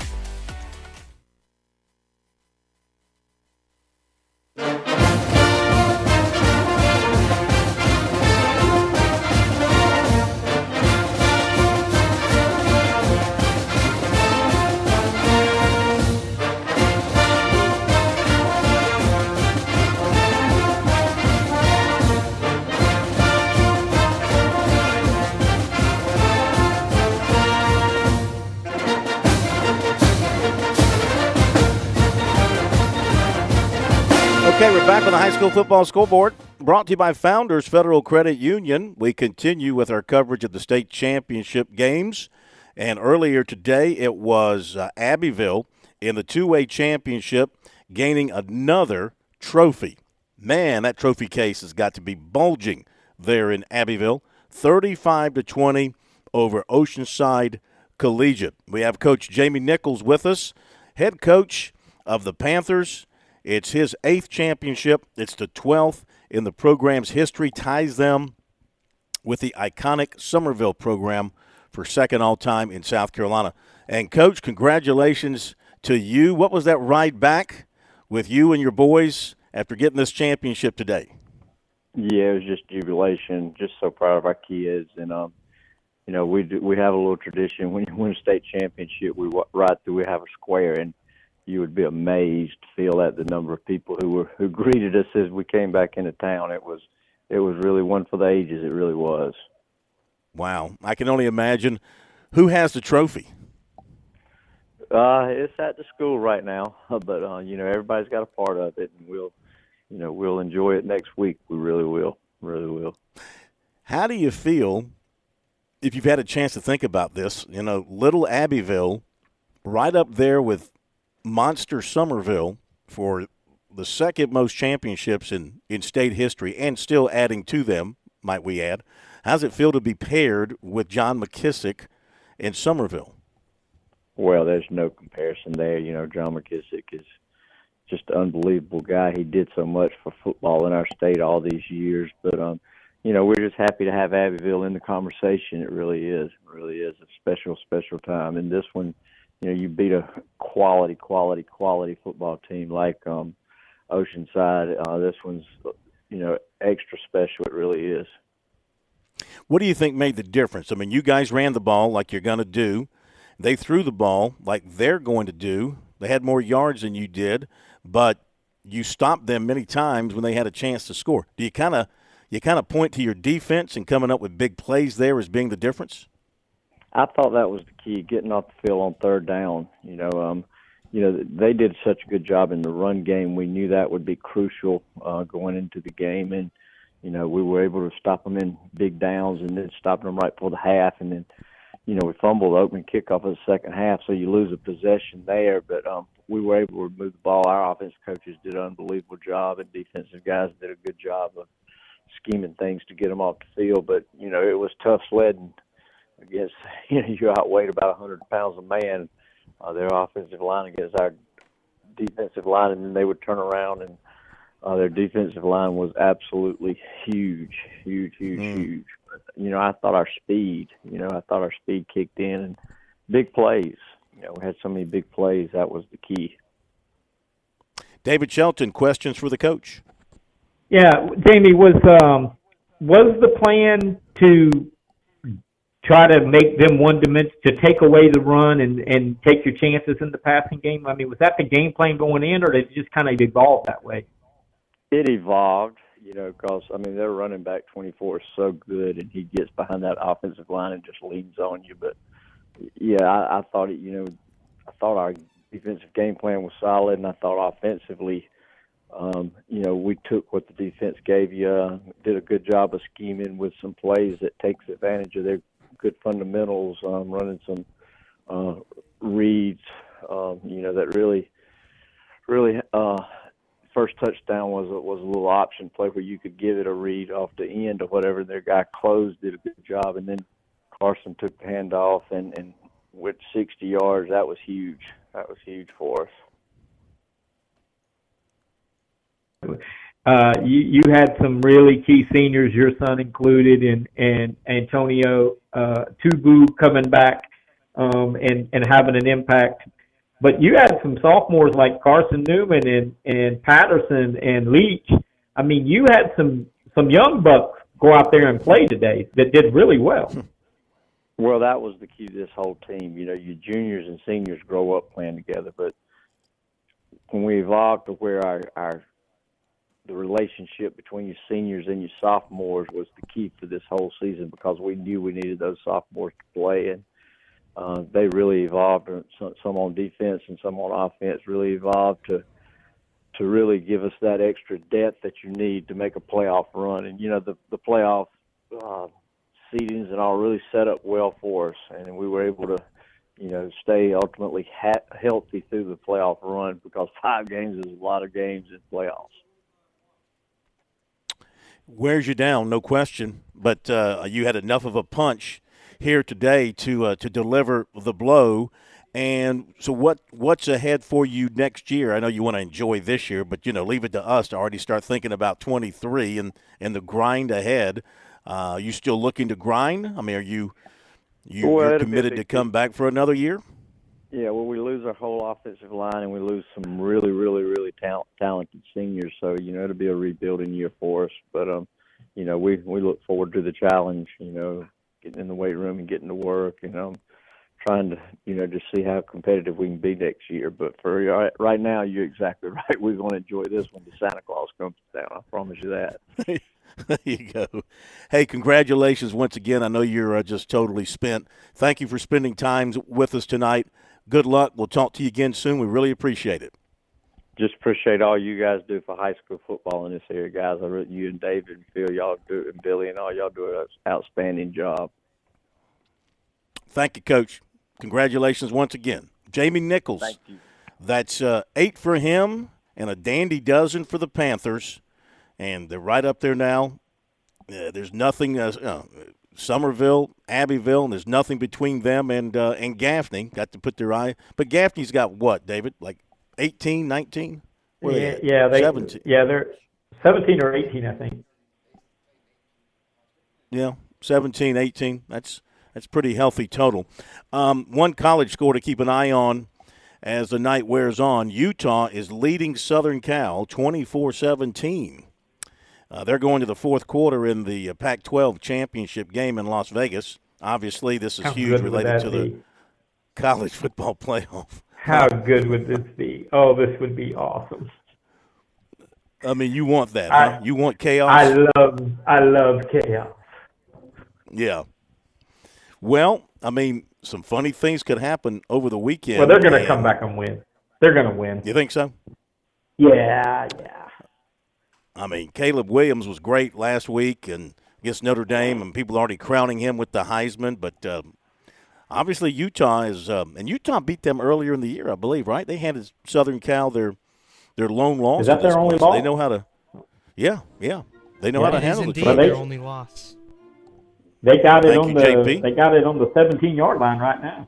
Okay, we're back on the high school football scoreboard. Brought to you by Founders Federal Credit Union. We continue with our coverage of the state championship games. And earlier today, it was uh, Abbeville in the two way championship gaining another trophy. Man, that trophy case has got to be bulging there in Abbeville. 35 to 20 over Oceanside Collegiate. We have Coach Jamie Nichols with us, head coach of the Panthers. It's his eighth championship. It's the 12th in the program's history, ties them with the iconic Summerville program for second all time in South Carolina. And, Coach, congratulations to you. What was that ride back with you and your boys after getting this championship today? Yeah, it was just jubilation. Just so proud of our kids, and um, you know, we do, we have a little tradition. When you win a state championship, we ride through. We have a square, and you would be amazed to feel at the number of people who were who greeted us as we came back into town. It was it was really one for the ages. It really was. Wow, I can only imagine. Who has the trophy? Uh, it's at the school right now, (laughs) but uh, you know everybody's got a part of it, and we'll, you know, we'll enjoy it next week. We really will, really will. How do you feel if you've had a chance to think about this? You know, Little Abbeville, right up there with Monster Summerville for the second most championships in, in state history and still adding to them, might we add. How's it feel to be paired with John McKissick in Summerville? Well, there's no comparison there. You know, John McKissick is just an unbelievable guy. He did so much for football in our state all these years. But, um, you know, we're just happy to have Abbeville in the conversation. It really is. It really is a special, special time. And this one – you know you beat a quality, quality, quality football team like um, Oceanside. Uh, this one's you know extra special. It really is. What do you think made the difference? I mean, you guys ran the ball like you're going to do. They threw the ball like they're going to do. They had more yards than you did, but you stopped them many times when they had a chance to score. Do you kind of you kind of point to your defense and coming up with big plays there as being the difference? I thought that was the key, getting off the field on third down. You know, um, you know they did such a good job in the run game. We knew that would be crucial uh, going into the game, and you know, we were able to stop them in big downs and then stop them right before the half, and then, you know, we fumbled the opening kickoff of the second half, so you lose a possession there. But um, we were able to move the ball. Our offensive coaches did an unbelievable job, and defensive guys did a good job of scheming things to get them off the field. But you know, it was tough sledding against. (laughs) You know, you outweighed about a hundred pounds a man. Uh, their offensive line against our defensive line, and then they would turn around and uh, their defensive line was absolutely huge, huge, huge, Hmm. huge. But, you know, I thought our speed, you know, I thought our speed kicked in and big plays. You know, we had so many big plays. That was the key. David Shelton, questions for the coach. Yeah, Jamie, was um was the plan to try to make them one dimension to take away the run and and take your chances in the passing game? I mean, was that the game plan going in, or did it just kind of evolve that way? It evolved, you know, because I mean their running back 24 is so good, and he gets behind that offensive line and just leans on you. But yeah, I, I thought it, you know, I thought our defensive game plan was solid, and I thought offensively, um, you know, we took what the defense gave you, uh, did a good job of scheming with some plays that takes advantage of their good fundamentals, um, running some uh, reads, um, you know, that really, really. Uh, first touchdown was a, was a little option play where you could give it a read off the end or whatever. Their guy closed did a good job, and then Carson took the handoff and and went 60 yards. That was huge. That was huge for us. Uh, you you had some really key seniors, your son included, and and Antonio uh, Tubu coming back um, and and having an impact. But you had some sophomores like Carson Newman and and Patterson and Leach. I mean, you had some some young bucks go out there and play today that did really well. (laughs) Well, that was the key to this whole team. You know, your juniors and seniors grow up playing together, but when we evolved to where our our the relationship between your seniors and your sophomores was the key for this whole season because we knew we needed those sophomores to play and uh, they really evolved. Some, on defense and some on offense really evolved to to really give us that extra depth that you need to make a playoff run. And you know the the playoff uh, seedings and all really set up well for us, and we were able to you know stay ultimately ha- healthy through the playoff run because (laughs) five games is a lot of games in playoffs. Wears you down, no question. But uh, you had enough of a punch here today to uh, to deliver the blow. And so, what what's ahead for you next year? I know you want to enjoy this year, but you know, leave it to us to already start thinking about 23 and and the grind ahead. Uh, you still looking to grind? I mean, are you you Well, you're it'll be a committed to come back for another year? Yeah, well, we lose our whole offensive line, and we lose some really, really, really talent, talented seniors. So you know, it'll be a rebuilding year for us. But um, you know, we we look forward to the challenge. You know, getting in the weight room and getting to work. You know, trying to you know just see how competitive we can be next year. But for right, right now, you're exactly (laughs) right. We're going to enjoy this when the Santa Claus comes down. I promise you that. (laughs) there you go. Hey, congratulations once again. I know you're uh, just totally spent. Thank you for spending time with us tonight. Good luck. We'll talk to you again soon. We really appreciate it. Just appreciate all you guys do for high school football in this area, guys. I really, you and David and Phil, y'all do and Billy and all y'all do an outstanding job. Thank you, Coach. Congratulations once again. Jamie Nichols. Thank you. That's uh, eight for him and a dandy dozen for the Panthers. And they're right up there now. Uh, there's nothing. Uh, uh, Summerville, Abbeville, and there's nothing between them and uh, and Gaffney. Got to put their eye. But Gaffney's got what, David? Like 18, 19? Where they yeah, yeah, they 17. yeah they're seventeen or eighteen, I think. Yeah, 17, 18. That's that's pretty healthy total. Um, one college score to keep an eye on as the night wears on. Utah is leading Southern Cal 24-17. Uh, they're going to the fourth quarter in the uh, Pac-12 championship game in Las Vegas. Obviously, this is How huge related to the college (laughs) football playoff. How good would this be? Oh, this would be awesome. I mean, you want that? I- huh? You want chaos? I love I love chaos. Yeah. Well, I mean, some funny things could happen over the weekend. Well, they're going to come back and win. They're going to win. You think so? Yeah, yeah. I mean, Caleb Williams was great last week and against Notre Dame, and people are already crowning him with the Heisman. But uh, obviously, Utah is, um, and Utah beat them earlier in the year, I believe, right? They handed Southern Cal their their lone loss. Is that their only one, so loss? They know how to. Yeah, yeah, they know Yeah, how to it is handle indeed the their only loss. They got it Thank on you, the JP. they got it on the 17 yard line right now.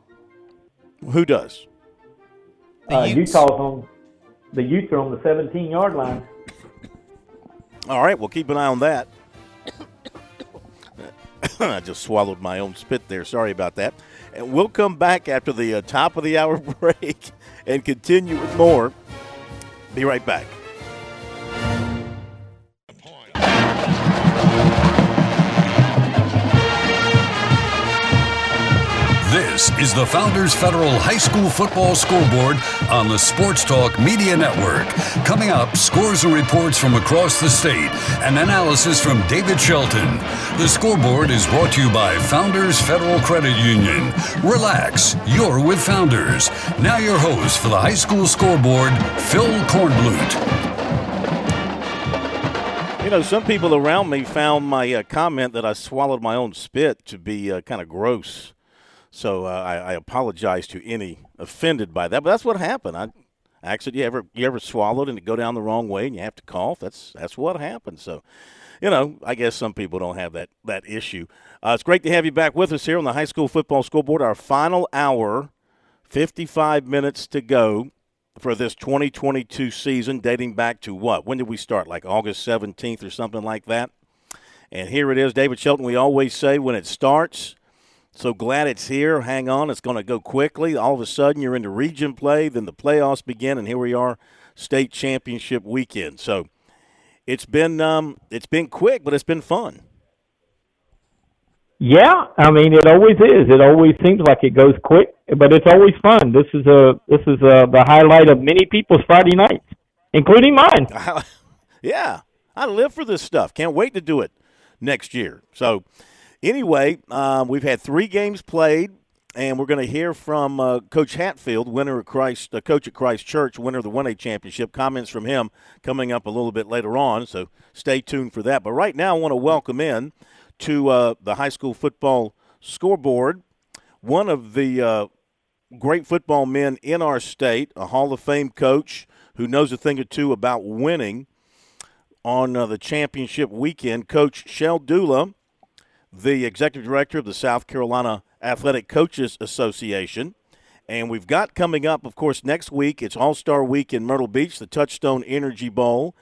Who does? Uh, Utah's on the Utes are on the 17 yard line. All right, we'll keep an eye on that. (coughs) I just swallowed my own spit there. Sorry about that. And we'll come back after the uh, top of the hour (laughs) break and continue with more. Be right back. This is the Founders Federal High School Football Scoreboard on the Sports Talk Media Network. Coming up, scores and reports from across the state and analysis from David Shelton. The scoreboard is brought to you by Founders Federal Credit Union. Relax, you're with Founders. Now, your host for the High School Scoreboard, Phil Kornblut. You know, some people around me found my uh, comment that I swallowed my own spit to be uh, kind of gross. So uh, I, I apologize to any offended by that. But that's what happened. I you ever you ever swallowed and it go down the wrong way and you have to cough? That's that's what happened. So, you know, I guess some people don't have that that issue. Uh, it's great to have you back with us here on the high school football scoreboard. Our final hour, fifty-five minutes to go for this 2022 season, dating back to what? When did we start? Like August 17th or something like that. And here it is, David Shelton. We always say when it starts. So glad it's here. Hang on, it's going to go quickly. All of a sudden, you're into region play, then the playoffs begin, and here we are, state championship weekend. So it's been um, it's been quick, but it's been fun. Yeah, I mean it always is. It always seems like it goes quick, but it's always fun. This is a this is a, the highlight of many people's Friday nights, including mine. (laughs) yeah, I live for this stuff. Can't wait to do it next year. So, anyway, um, we've had three games played, and we're going to hear from uh, Coach Hatfield, winner of Christ, uh, coach at Christ Church, winner of the 1A championship. Comments from him coming up a little bit later on. So, stay tuned for that. But right now, I want to welcome in to uh, the high school football scoreboard one of the uh, great football men in our state, a Hall of Fame coach who knows a thing or two about winning on uh, the championship weekend, Coach Shell Dula, the executive director of the South Carolina Athletic Coaches Association. And we've got coming up, of course, next week, it's All Star Week in Myrtle Beach, the Touchstone Energy Bowl.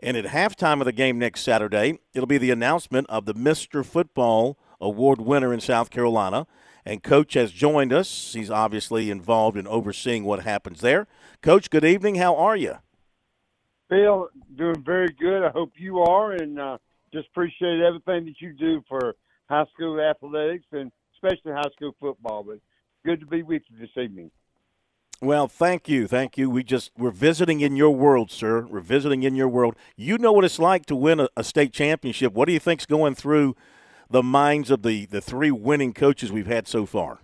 And at halftime of the game next Saturday, it'll be the announcement of the Mr. Football Award winner in South Carolina. And Coach has joined us. He's obviously involved in overseeing what happens there. Coach, good evening. How are you? Bill, doing very good. I hope you are, and uh, just appreciate everything that you do for high school athletics and especially high school football. But good to be with you this evening. Well, thank you, thank you. We just we're visiting in your world, sir. We're visiting in your world. You know what it's like to win a, a state championship. What do you think's going through the minds of the the three winning coaches we've had so far?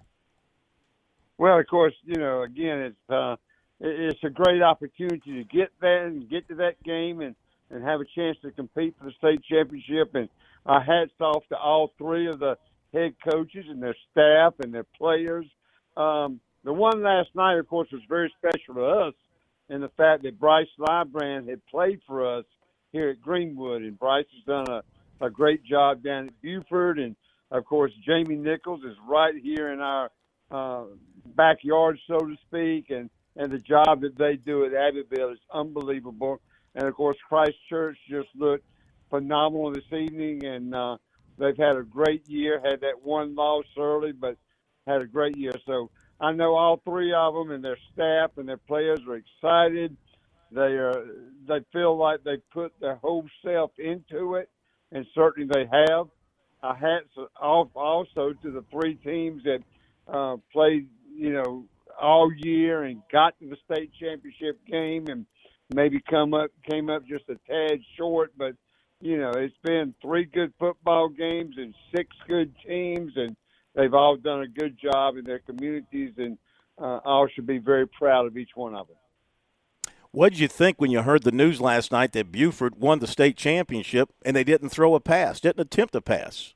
Well, of course, you know, again, it's uh, it's a great opportunity to get there and get to that game and and have a chance to compete for the state championship. And our hats off to all three of the head coaches and their staff and their players. Um, the one last night, of course, was very special to us in the fact that Bryce Lybrand had played for us here at Greenwood, and Bryce has done a, a great job down at Beaufort, and of course, Jamie Nichols is right here in our uh, backyard, so to speak, and and the job that they do at Abbeville is unbelievable. And of course, Christ Church just looked phenomenal this evening, and uh, they've had a great year. Had that one loss early, but had a great year. So I know all three of them and their staff and their players are excited. They are they feel like they put their whole self into it, and certainly they have. Our hats off also to the three teams that uh, played, you know, all year and got to the state championship game and maybe come up came up just a tad short, but you know, it's been three good football games and six good teams and they've all done a good job in their communities and uh, all should be very proud of each one of them. What did you think when you heard the news last night that Beaufort won the state championship and they didn't throw a pass, didn't attempt a pass?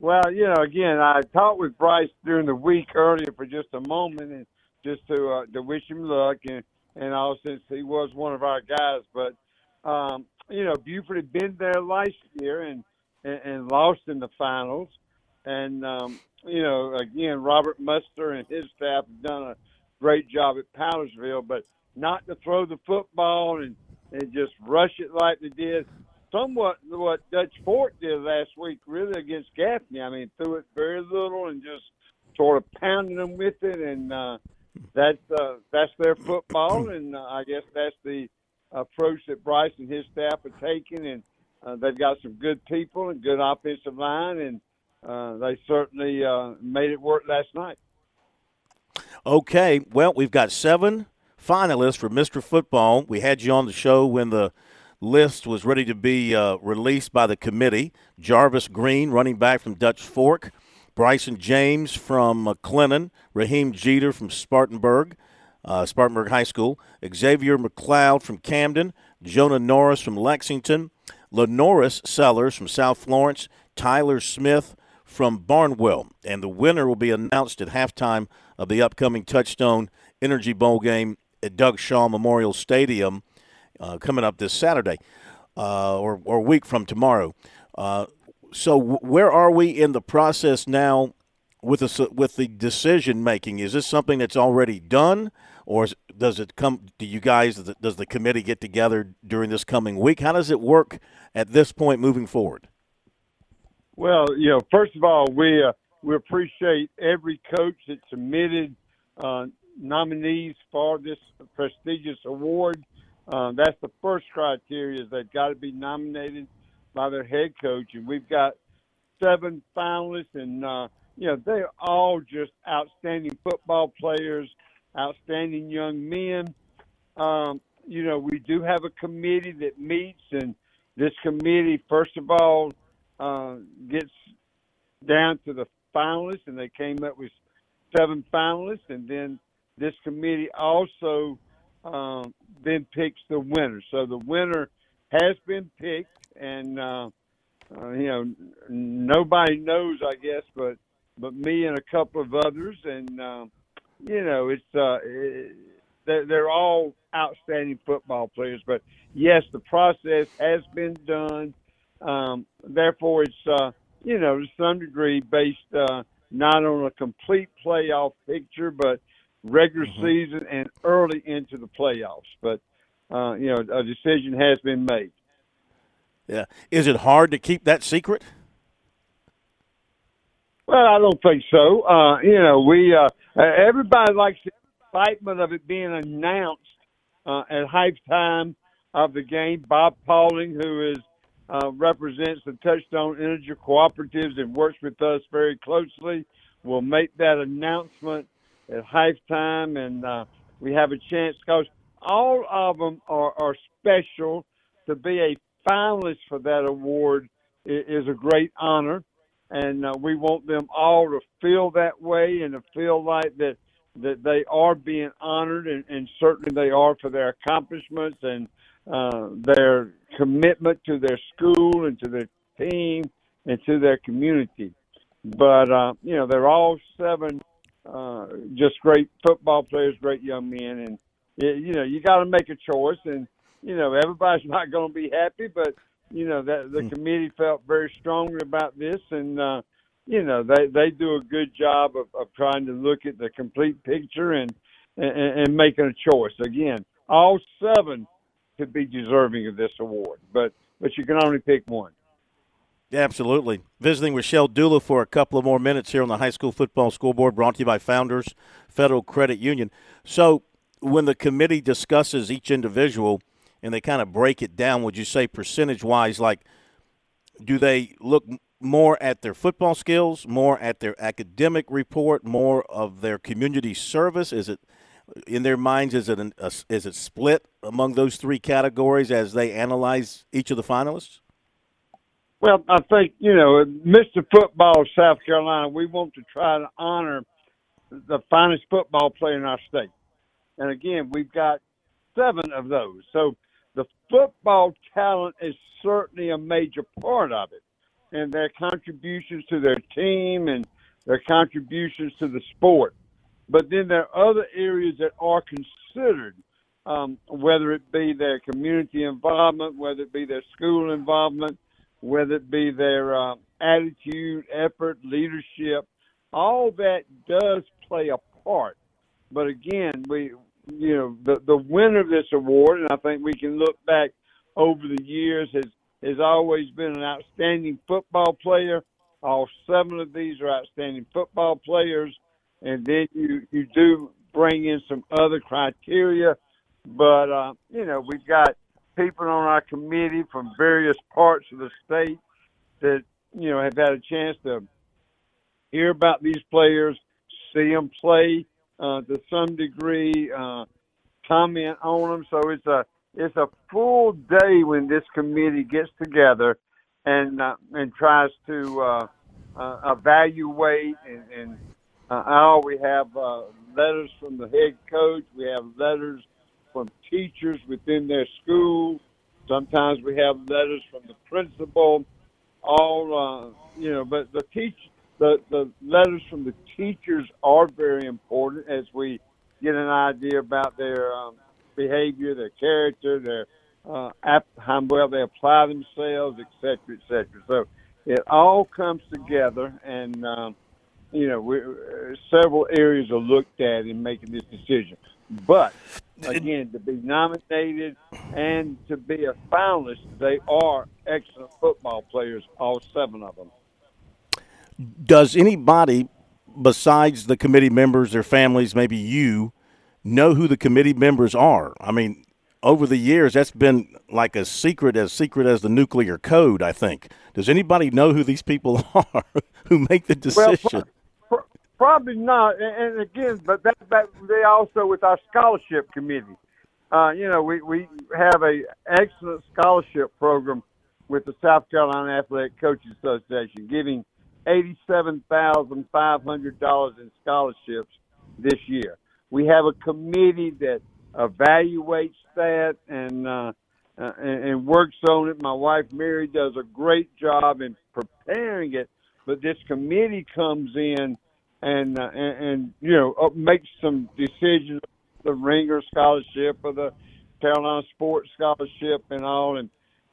Well, you know, again, I talked with Bryce during the week earlier for just a moment, and just to uh, to wish him luck, and and all since he was one of our guys. But um, you know, Beaufort had been there last year and and, and lost in the finals, and um, you know, again, Robert Muster and his staff have done a great job at Powdersville, but not to throw the football and and just rush it like they did. Somewhat what Dutch Fork did last week, really against Gaffney. I mean, threw it very little and just sort of pounding them with it, and uh, that's uh, that's their football, and uh, I guess that's the approach that Bryce and his staff are taking, and uh, they've got some good people and good offensive line, and uh, they certainly uh, made it work last night. Okay, well, we've got seven finalists for Mr. Football. We had you on the show when the list was ready to be uh, released by the committee. Jarvis Green, running back from Dutch Fork. Bryson James from McLennan. Raheem Jeter from Spartanburg, uh, Spartanburg High School. Xavier McLeod from Camden. Jonah Norris from Lexington. LaNorris Sellers from South Florence. Tyler Smith from Barnwell. And the winner will be announced at halftime of the upcoming Touchstone Energy Bowl game at Doug Shaw Memorial Stadium uh, coming up this Saturday uh, or, or week from tomorrow. Uh, so, w- where are we in the process now with the, with the decision making? Is this something that's already done, or is, does it come? Do you guys does the committee get together during this coming week? How does it work at this point moving forward? Well, you know, first of all, we uh, we appreciate every coach that submitted uh, nominees for this prestigious award. Uh, that's the first criteria is they've got to be nominated by their head coach, and we've got seven finalists, and uh, you know they're all just outstanding football players, outstanding young men. Um, you know, we do have a committee that meets, and this committee, first of all, uh, gets down to the finalists, and they came up with seven finalists, and then this committee also um, then picks the winner. So the winner has been picked, and uh, uh, you know nobody knows, I guess, but but me and a couple of others, and uh, you know it's uh, it, they're, they're all outstanding football players. But yes, the process has been done. Um, therefore, it's uh, you know to some degree based uh, not on a complete playoff picture, but regular mm-hmm. season and early into the playoffs. But uh, you know, a decision has been made. Yeah, is it hard to keep that secret? Well, I don't think so. Uh, you know, we uh, everybody likes the excitement of it being announced uh, at halftime of the game. Bob Pauling, who is uh, represents the Touchstone Energy Cooperatives and works with us very closely, will make that announcement at halftime, and uh, we have a chance because all of them are, are special. To be a finalist for that award is, is a great honor, and uh, we want them all to feel that way and to feel like that that they are being honored, and, and certainly they are for their accomplishments and uh, their commitment to their school and to their team and to their community. But uh, you know, they're all seven uh, just great football players, great young men, and you know you got to make a choice, and you know everybody's (laughs) not going to be happy, but you know that the mm. committee felt very strongly about this, and uh, you know they they do a good job of, of trying to look at the complete picture and, and and making a choice. Again, all seven could be deserving of this award, but but you can only pick one. Absolutely. Visiting with Shell Dula for a couple of more minutes here on the High School Football Scoreboard, brought to you by Founders Federal Credit Union. So, when the committee discusses each individual and they kind of break it down, would you say percentage wise, like, do they look more at their football skills, more at their academic report, more of their community service? Is it in their minds? Is it an, a, is it split among those three categories as they analyze each of the finalists? Well, I think, you know, Mr. Football, South Carolina, we want to try to honor the finest football player in our state. And again, we've got seven of those. So football talent is certainly a major part of it, and their contributions to their team and their contributions to the sport. But then there are other areas that are considered, um, whether it be their community involvement, whether it be their school involvement, whether it be their uh, attitude, effort, leadership. All that does play a part. But again, we, you know, the the winner of this award, and I think we can look back over the years has has always been an outstanding football player. All seven of these are outstanding football players, and then you you do bring in some other criteria. But uh, you know, we've got people on our committee from various parts of the state that you know have had a chance to hear about these players, see them play uh, to some degree, uh, comment on them. So it's a it's a full day when this committee gets together and uh, and tries to uh, uh, evaluate and, and uh, how we have uh, letters from the head coach, we have letters from teachers within their school. Sometimes we have letters from the principal. All uh, you know, but the teach the the letters from the teachers are very important as we get an idea about their um, behavior, their character, their uh, how well they apply themselves, et cetera, et cetera. So it all comes together, and um, you know, we, several areas are looked at in making this decision. But again, to be nominated and to be a finalist, they are excellent football players, all seven of them. Does anybody besides the committee members, their families, maybe you, know who the committee members are? I mean, over the years, that's been like a secret, as secret as the nuclear code. I think. Does anybody know who these people (laughs) are who make the decision? Well, pro- probably not. And, and again, but that, that they also with our scholarship committee. Uh, you know, we we have a excellent scholarship program with the South Carolina Athletic Coaches Association, giving eighty-seven thousand five hundred dollars in scholarships this year. We have a committee that evaluates that and uh, uh, and, and works on it. My wife Mary does a great job in preparing it, but this committee comes in and uh, and, and you know uh, makes some decisions. The Ringer Scholarship or the Carolina Sports Scholarship and all, and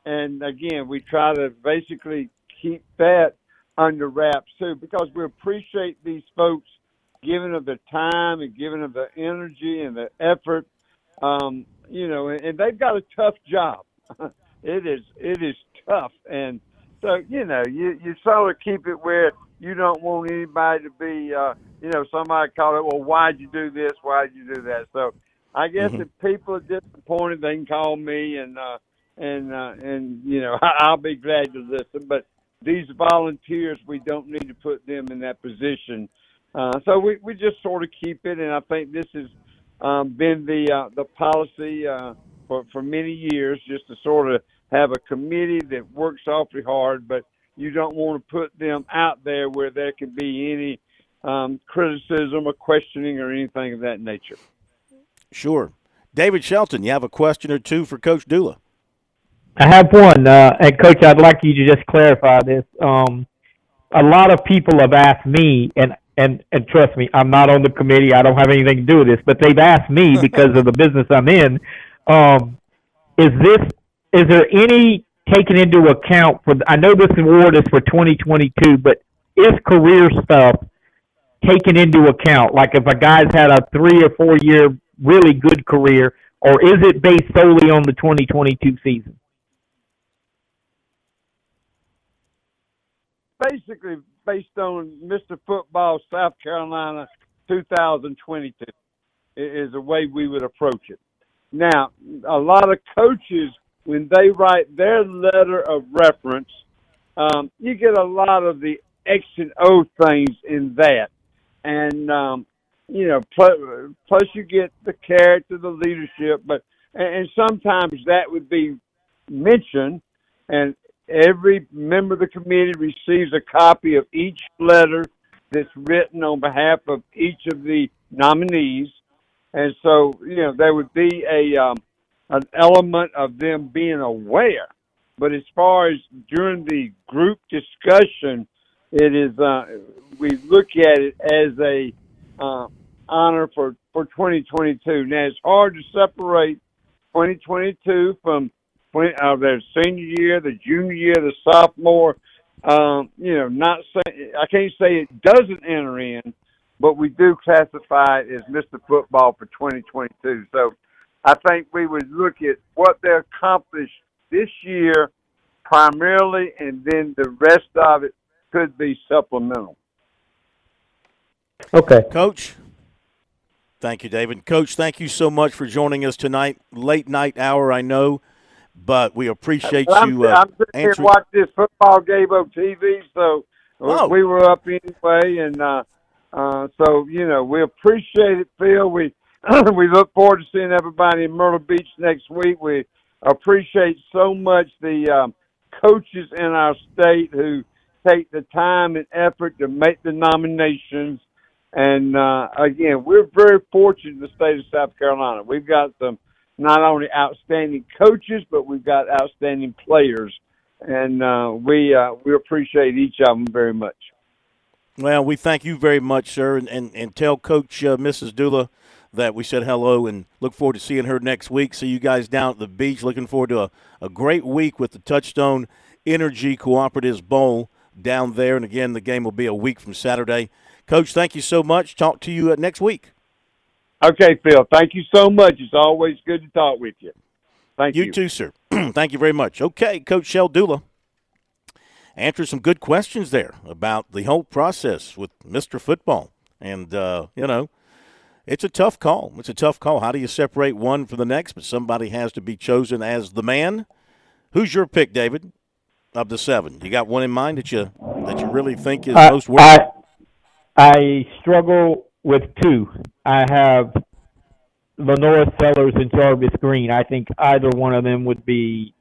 and again we try to basically keep that under wraps too because we appreciate these folks giving of their time and giving of the energy and the effort um, you know, and, and they've got a tough job. (laughs) it is it is tough, and so you know, you you sort of keep it where you don't want anybody to be, uh, you know, somebody call it, well, why'd you do this? Why'd you do that? So I guess mm-hmm. if people are disappointed, they can call me, and uh, and uh, and you know, (laughs) I'll be glad to listen. But these volunteers, we don't need to put them in that position. Uh, so we, we just sort of keep it, and I think this has um, been the uh, the policy uh, for for many years, just to sort of have a committee that works awfully hard, but you don't want to put them out there where there can be any um, criticism or questioning or anything of that nature. Sure, David Shelton, you have a question or two for Coach Dula. I have one, uh, and Coach, I'd like you to just clarify this. Um, a lot of people have asked me, and and and trust me, I'm not on the committee. I don't have anything to do with this, but they've asked me (laughs) because of the business I'm in. Um, is this is there any taken into account for? I know this award is for 2022, but is career stuff taken into account? Like if a guy's had a three or four year really good career, or is it based solely on the 2022 season? Basically, based on Mr. Football South Carolina 2022 is the way we would approach it. Now, a lot of coaches, when they write their letter of reference, um, you get a lot of the X and O things in that. And, um, you know, plus, plus you get the character, the leadership, but, and sometimes that would be mentioned and every member of the committee receives a copy of each letter that's written on behalf of each of the nominees. And so, you know, there would be a um, an element of them being aware. But as far as during the group discussion, it is uh, we look at it as a uh, honor for for 2022. Now it's hard to separate 2022 from 20, uh, their senior year, the junior year, the sophomore. Um, you know, not say I can't say it doesn't enter in, but we do classify it as Mr. Football for 2022. So I think we would look at what they accomplished this year primarily, and then the rest of it could be supplemental. Okay. Coach. Thank you, David. Coach, thank you so much for joining us tonight. Late night hour, I know, but we appreciate I'm, you. Uh, I'm sitting here watching this football game on TV, so Oh. we were up anyway, and uh, uh, so you know we appreciate it, Phil. We (clears throat) we look forward to seeing everybody in Myrtle Beach next week. We appreciate so much the um, coaches in our state who take the time and effort to make the nominations. And uh, again, we're very fortunate in the state of South Carolina. We've got some not only outstanding coaches, but we've got outstanding players, and uh, we uh, we appreciate each of them very much. Well, we thank you very much, sir, and, and, and tell Coach uh, Mrs. Dula that we said hello and look forward to seeing her next week. See you guys down at the beach. Looking forward to a, a great week with the Touchstone Energy Cooperatives Bowl down there. And again, the game will be a week from Saturday. Coach, thank you so much. Talk to you uh, next week. Okay, Phil. Thank you so much. It's always good to talk with you. Thank you. You too, sir. (clears throat) Thank you very much. Okay, Coach Shell Dula answered some good questions there about the whole process with Mr. Football. And, uh, you know, it's a tough call. It's a tough call. How do you separate one from the next? But somebody has to be chosen as the man. Who's your pick, David, of the seven? You got one in mind that you that you really think is I- most worth? I, I struggle with two. I have LaNorris Sellers and Jarvis Green. I think either one of them would be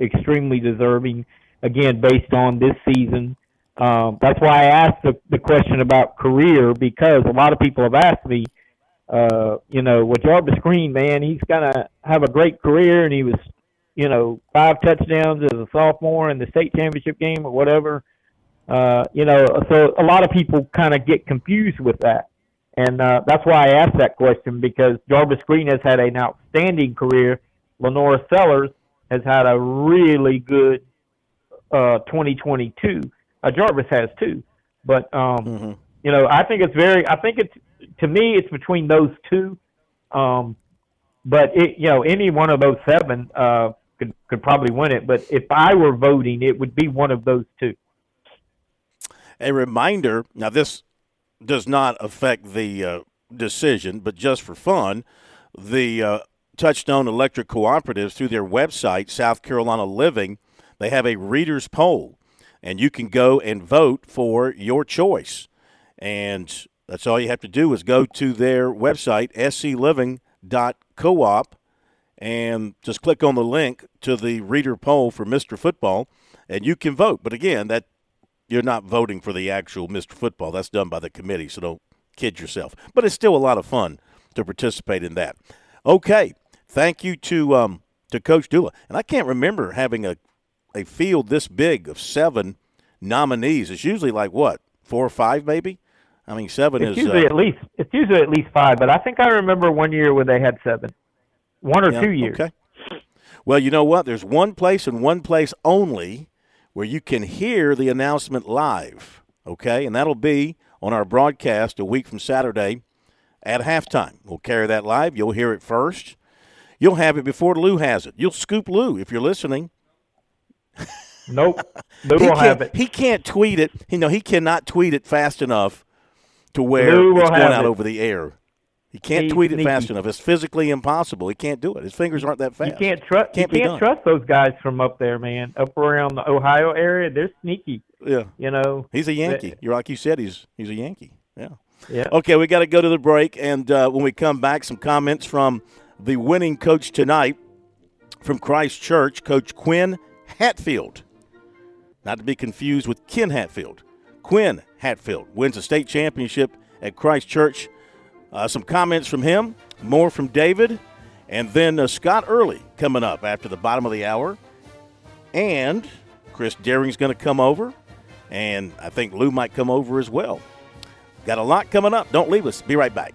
extremely deserving. Again, based on this season. Um, that's why I asked the, the question about career because a lot of people have asked me, uh, you know, with Jarvis Green, man, he's gonna have a great career, and he was, you know, five touchdowns as a sophomore in the state championship game or whatever. Uh, you know, so a lot of people kind of get confused with that. And uh, that's why I asked that question because Jarvis Green has had an outstanding career. LaNorris Sellers has had a really good uh, 2022. Uh, Jarvis has too. But, um, you know, I think it's very, I think it's, to me, it's between those two. Um, but, it, you know, any one of those seven uh, could, could probably win it. But if I were voting, it would be one of those two. a reminder now this does not affect the uh, decision but just for fun the uh, touchstone electric cooperatives through their website south carolina living they have a readers poll and you can go and vote for your choice. And that's all you have to do is go to their website scliving.coop and just click on the link to the reader poll for mr football and you can vote. But again that you're not voting for the actual Mr. Football. That's done by the committee, so don't kid yourself. But it's still a lot of fun to participate in that. Okay, thank you to um, to Coach Dula. And I can't remember having a a field this big of seven nominees. It's usually like what four or five, maybe. I mean, seven It's is usually uh, at least it's usually at least five, but I think I remember one year when they had seven, one or Yeah, two years. Okay. Well, you know what? There's one place and one place only where you can hear the announcement live. Okay, and that'll be on our broadcast a week from Saturday at halftime. We'll carry that live. You'll hear it first. You'll have it before Lou has it. You'll scoop Lou if you're listening. (laughs) Nope, Lou he will have it. He can't tweet it. You know, he cannot tweet it fast enough to where Lou it's going out it. over the air. He can't He's tweet it fast enough. It's physically impossible. He can't do it. His fingers aren't that fast. You can't trust. Can't be can't done. trust those guys from up there, man. Up around the Ohio area, they're sneaky. Yeah. You know, He's a Yankee. You're like you said. He's he's a Yankee. Yeah. Yeah. Okay, we got to go to the break, and uh, when we come back, some comments from the winning coach tonight from Christ Church, Coach Quinn Hatfield. Not to be confused with Ken Hatfield. Quinn Hatfield wins a state championship at Christ Church. Uh, some comments from him, more from David, And then uh, Scott Earley coming up after the bottom of the hour. And Chris Deering's going to come over. And I think Lou might come over as well. Got a lot coming up. Don't leave us. Be right back.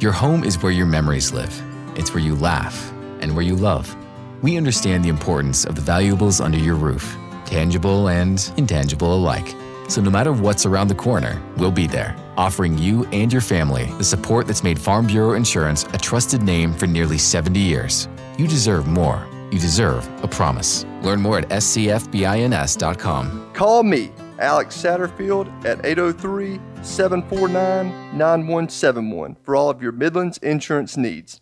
Your home is where your memories live. It's where you laugh and where you love. We understand the importance of the valuables under your roof, tangible and intangible alike. So no matter what's around the corner, we'll be there, offering you and your family the support that's made Farm Bureau Insurance a trusted name for nearly 70 years. You deserve more. You deserve a promise. Learn more at scfbins.com. Call me, Alex Satterfield, at 803 749 9171 for all of your Midlands insurance needs.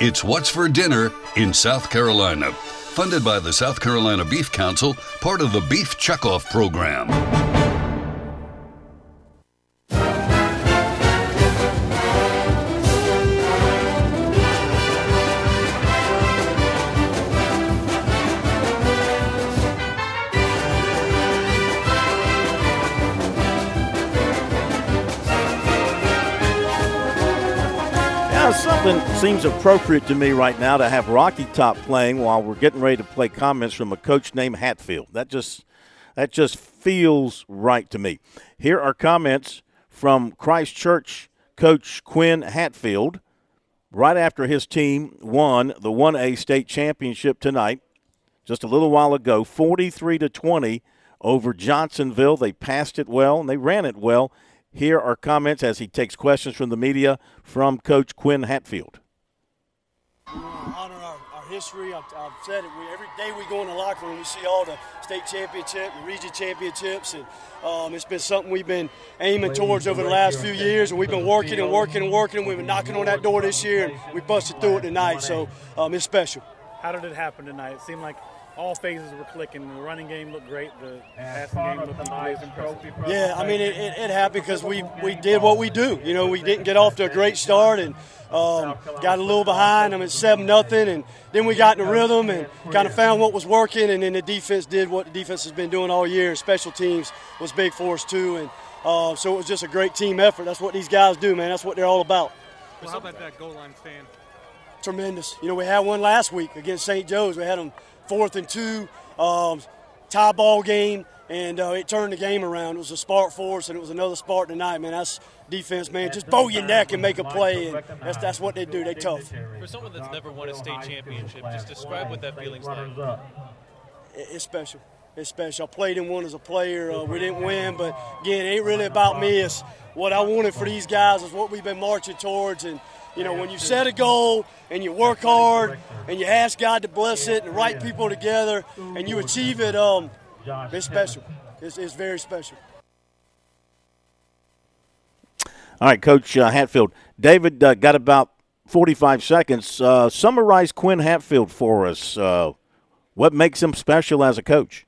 it's What's for Dinner in South Carolina. Funded by the South Carolina Beef Council, part of the Beef Checkoff Program. Something seems appropriate to me right now to have Rocky Top playing while we're getting ready to play comments from a coach named Hatfield. That just that just feels right to me. Here are comments from Christ Church coach Quinn Hatfield right after his team won the 1A state championship tonight just a little while ago 43 to 20 over Johnsonville. They passed it well and they ran it well. Here are comments as he takes questions from the media from Coach Quinn Hatfield. honor our, our history. I've, I've said it. We, every day we go in the locker room, we see all the state championship and region championships, and um, it's been something we've been aiming towards over the last few years, and we've been working and working and working. We've been knocking on that door this year, and we busted through it tonight. So um, it's special. How did it happen tonight? It seemed like all phases were clicking. The running game looked great. The passing game looked nice, impressive. Yeah, I mean, it, it, it happened because we, we did what we do. You know, we didn't get off to a great start and um, got a little behind. I mean, 7 nothing, and then we got in the rhythm and kind of found what was working, and then the defense did what the defense has been doing all year. Special teams was big for us, too, and uh, so it was just a great team effort. That's what these guys do, man. That's what they're all about. Well, how about that goal line stand? Tremendous. You know, we had one last week against St. Joe's. We had them fourth and two, um, tie ball game, and uh, it turned the game around. It was a spark for us, and it was another spark tonight, man. That's defense, man. Just bow your neck and make a play, and that's, that's what they do. They tough. For someone that's never won a state championship, just describe what that feeling's like. It's special. It's special. I played in one as a player. Uh, we didn't win, but again, it ain't really about me. It's what I wanted for these guys. Is what we've been marching towards, and you know, when you set a goal and you work hard and you ask God to bless it and the right people together and you achieve it, um, it's special. It's, it's very special. All right, Coach uh, Hatfield. David uh, got about 45 seconds. Uh, summarize Quinn Hatfield for us. Uh, what makes him special as a coach?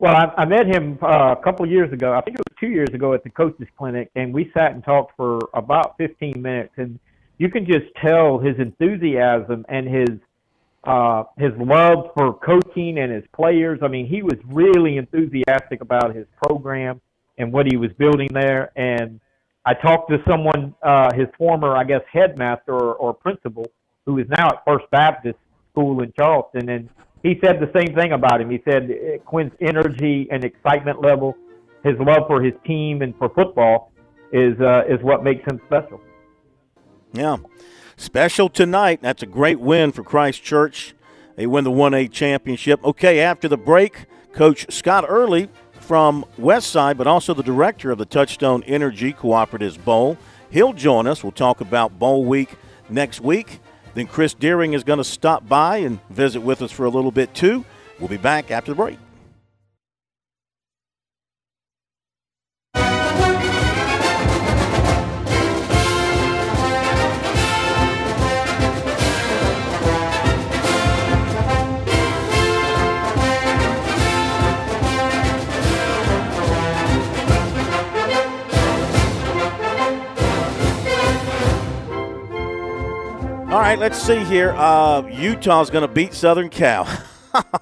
Well, I, I met him uh, a couple of years ago. I think it was two years ago at the coaches clinic, and we sat and talked for about 15 minutes, and you can just tell his enthusiasm and his uh, his love for coaching and his players. I mean, he was really enthusiastic about his program and what he was building there. And I talked to someone, uh, his former, I guess, headmaster or, or principal, who is now at First Baptist School in Charleston, and he said the same thing about him. He said Quinn's energy and excitement level, his love for his team and for football, is uh, is what makes him special. Yeah. Special tonight. That's a great win for Christ Church. They win the 1A championship. Okay, after the break, Coach Scott Earley from Westside, but also the director of the Touchstone Energy Cooperatives Bowl. He'll join us. We'll talk about Bowl Week next week. Then Chris Deering is going to stop by and visit with us for a little bit too. We'll be back after the break. Right, let's see here. Uh, Utah's going to beat Southern Cal.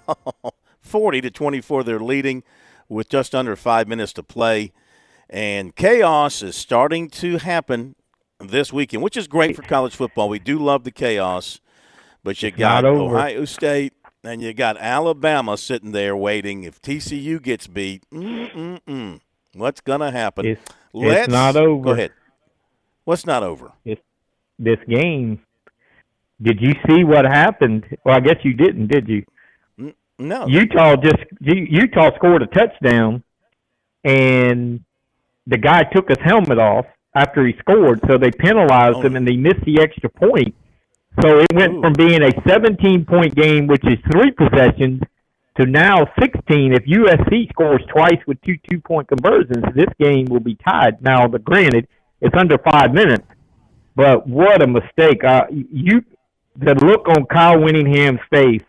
(laughs) 40 to 24, they're leading with just under five minutes to play. And chaos is starting to happen this weekend, which is great for college football. We do love the chaos, but you It's got. Ohio State and you got Alabama sitting there waiting. If TCU gets beat, mm-mm-mm, what's going to happen? It's- it's not over. Go ahead. What's not over? It's, this game. Did you see what happened? Well, I guess you didn't, did you? No. Utah just Utah scored a touchdown, and the guy took his helmet off after he scored, so they penalized him and they missed the extra point. So it went from being a 17 point game, which is three possessions, to now 16. If USC scores twice with two two point conversions, this game will be tied. Now, the granted, it's under five minutes, but what a mistake! Uh, you the look on Kyle Whittingham's face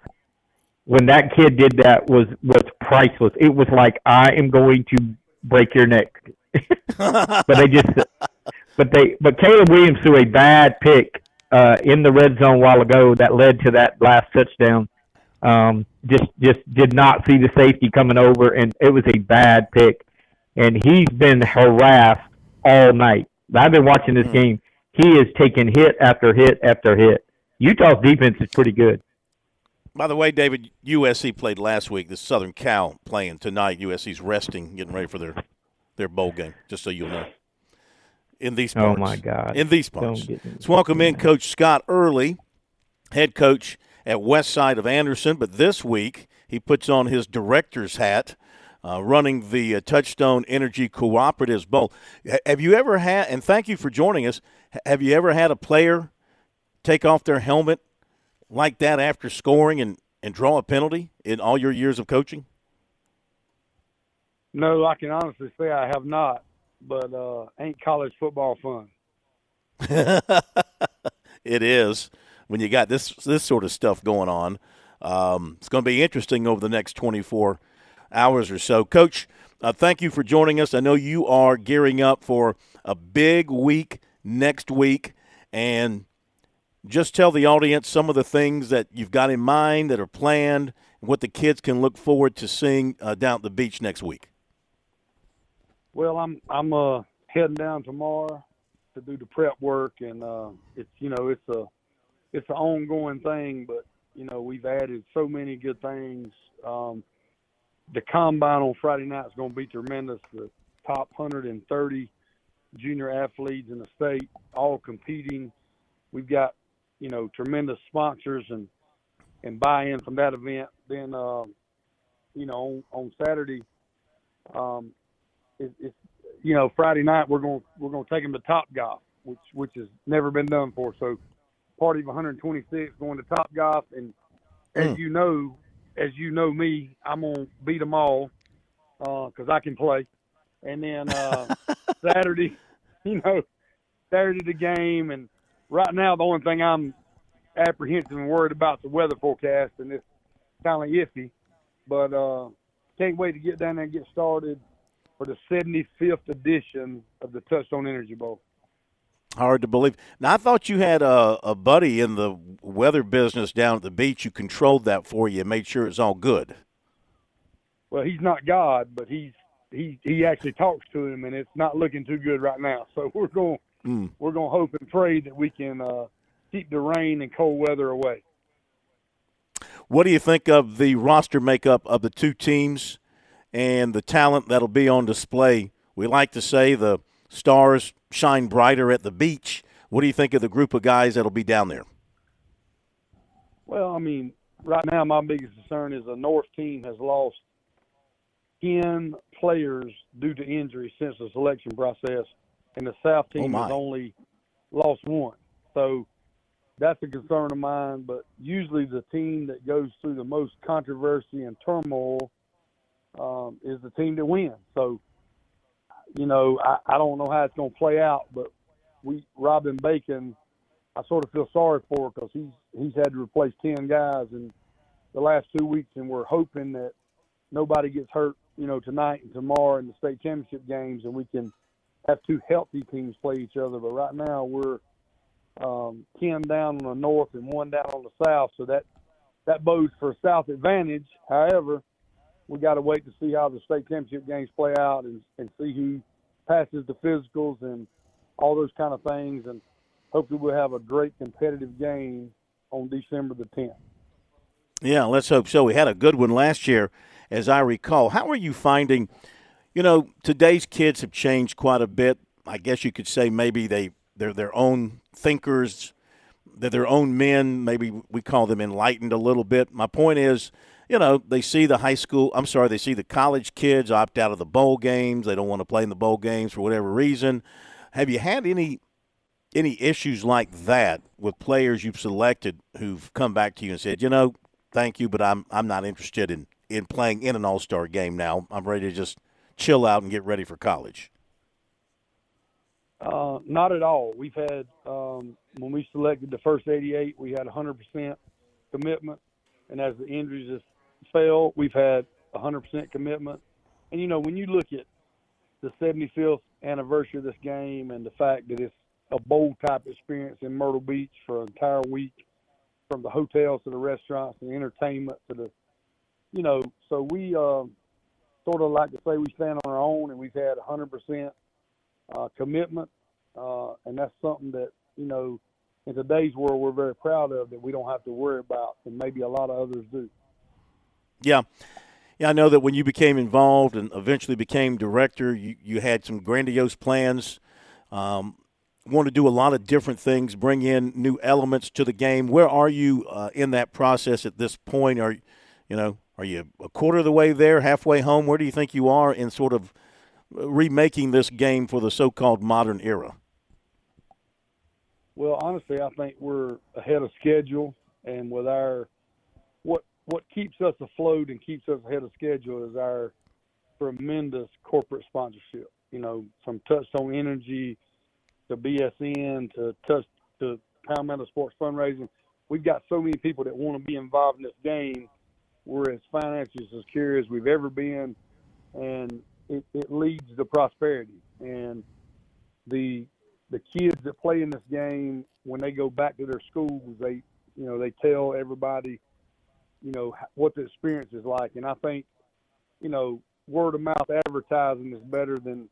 when that kid did that was was priceless. It was like I am going to break your neck. (laughs) but they just but they but Caleb Williams threw a bad pick uh in the red zone a while ago that led to that last touchdown. Um just just did not see the safety coming over and it was a bad pick. And he's been harassed all night. I've been watching this game. He is taking hit after hit after hit. Utah's defense is pretty good. By the way, David, USC played last week. The Southern Cal playing tonight. USC's resting, getting ready for their their bowl game. Just so you'll know. In these Oh, my God. In these parts. Let's welcome in Coach Scott Earley, head coach at West Side of Anderson. But this week he puts on his director's hat, uh, running the uh, Touchstone Energy Cooperatives Bowl. Ha- Have you ever had? And thank you for joining us. Have you ever had a player take off their helmet like that after scoring and, and draw a penalty in all your years of coaching? No, I can honestly say I have not. But uh, ain't college football fun? (laughs) it is when you got this this sort of stuff going on. Um, it's going to be interesting over the next 24 hours or so. Coach, uh, thank you for joining us. I know you are gearing up for a big week next week, and just tell the audience some of the things that you've got in mind that are planned, and what the kids can look forward to seeing uh, down at the beach next week. Well, I'm I'm uh heading down tomorrow to do the prep work, and uh, it's you know it's a it's an ongoing thing, but you know we've added so many good things. Um, the combine on Friday night is going to be tremendous. The top 130 junior athletes in the state all competing. We've got you know tremendous sponsors and and buy-in from that event. Then um, you know on, on Saturday. Um, it, it's you know Friday night we're going we're going to take them to Top Golf, which which has never been done before. So party of 126 going to Top Golf, and as Mm. you know, as you know me, I'm gonna beat them all because I can play. And then uh, (laughs) Saturday, (laughs) you know, Saturday the game, and right now the only thing I'm apprehensive and worried about is the weather forecast, and it's kind of iffy. But uh, can't wait to get down there and get started. for the 75th edition of the Touchstone Energy Bowl. Hard to believe. Now I thought you had a, a buddy in the weather business down at the beach. You controlled that for you, and made sure it's all good. Well, he's not God, but he's he he actually talks to him, and it's not looking too good right now. So (laughs) we're going Mm. we're going to hope and pray that we can uh, keep the rain and cold weather away. What do you think of the roster makeup of the two teams and the talent that'll be on display? We like to say the stars shine brighter at the beach. What do you think of the group of guys that'll be down there? Well, I mean, right now my biggest concern is the North team has lost ten players due to injury since the selection process, and the South Oh, team my. has only lost one. So that's a concern of mine. But usually the team that goes through the most controversy and turmoil um, is the team that wins. So, you know, I, I don't know how it's going to play out, but we Robin Bacon, I sort of feel sorry for because he's he's had to replace ten guys in the last two weeks, and we're hoping that nobody gets hurt, you know, tonight and tomorrow in the state championship games, and we can have two healthy teams play each other. But right now we're um, ten down on the north and one down on the south, so that that bodes for south advantage. However, we got to wait to see how the state championship games play out and, and see who passes the physicals and all those kind of things. And hopefully we'll have a great competitive game on December the 10th. Yeah, let's hope so. We had a good one last year, as I recall. How are you finding? You know, today's kids have changed quite a bit. I guess you could say maybe they they're their own thinkers, they're their own men. Maybe we call them enlightened a little bit. My point is, you know, they see the high school. I'm sorry, they see the college kids opt out of the bowl games. They don't want to play in the bowl games for whatever reason. Have you had any any issues like that with players you've selected who've come back to you and said, you know, thank you, but I'm I'm not interested in in playing in an All Star game now. I'm ready to just chill out and get ready for college. Uh, not at all. We've had um, when we selected the first 88, we had 100% commitment, and as the injuries just fell, we've had 100% commitment. And you know, when you look at the 75th anniversary of this game and the fact that it's a bowl type experience in Myrtle Beach for an entire week, from the hotels to the restaurants and entertainment to the, you know, so we uh, sort of like to say we stand on our own, and we've had 100% uh, commitment, uh, and that's something that you know in today's world we're very proud of that we don't have to worry about, and maybe a lot of others do. Yeah. Yeah, I know that when you became involved and eventually became director, you, you had some grandiose plans. Um, want to do a lot of different things, bring in new elements to the game. Where are you uh, in that process at this point? Are you know, are you a quarter of the way there, halfway home? Where do you think you are in sort of uh, remaking this game for the so-called modern era? Well, honestly, I think we're ahead of schedule, and with our what what keeps us afloat and keeps us ahead of schedule is our tremendous corporate sponsorship. You know, from Touchstone Energy to BSN to Touch to Metal Sports fundraising, we've got so many people that want to be involved in this game. We're as financially secure as we've ever been, and it, it leads to prosperity. And the the kids that play in this game, when they go back to their schools, they you know they tell everybody, you know what the experience is like. And I think, you know, word of mouth advertising is better than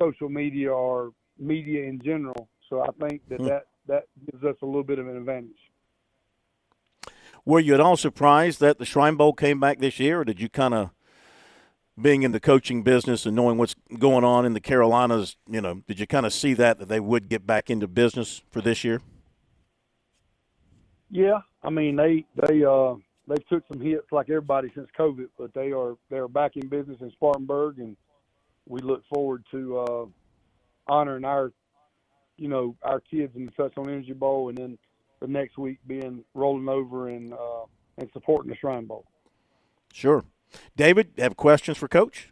social media or media in general. So I think that Hmm. that that gives us a little bit of an advantage. Were you at all surprised that the Shrine Bowl came back this year, or did you kind of, being in the coaching business and knowing what's going on in the Carolinas, you know, did you kind of see that that they would get back into business for this year? Yeah, I mean they they uh they took some hits like everybody since COVID, but they are they are back in business in Spartanburg, and we look forward to uh, honoring our you know our kids in the Touchstone Energy Bowl, and then the next week being rolling over and uh, and supporting the Shrine Bowl. Sure. David, have questions for Coach?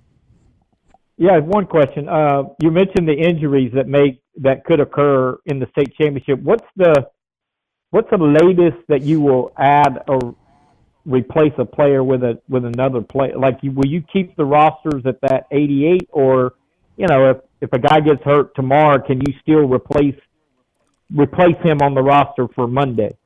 Yeah, I have one question. Uh, you mentioned the injuries that may that could occur in the state championship. What's the what's the latest that you will add or replace a player with a with another player? Like, you, will you keep the rosters at that 88, or you know, if if a guy gets hurt tomorrow, can you still replace replace him on the roster for Monday?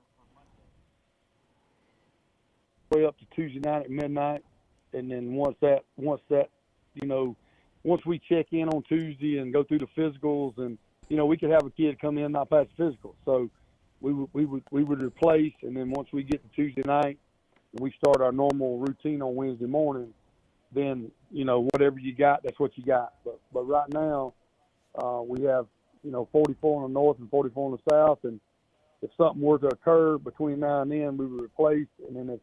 Way up to Tuesday night at midnight, and then once that once that you know once we check in on Tuesday and go through the physicals, and you know we could have a kid come in not pass the physical, so we would we would we would replace, and then once we get to Tuesday night, and we start our normal routine on Wednesday morning, then you know whatever you got, that's what you got. But but right now, uh, we have you know 44 in the north and 44 in the south, and if something were to occur between now and then, we would replace, and then if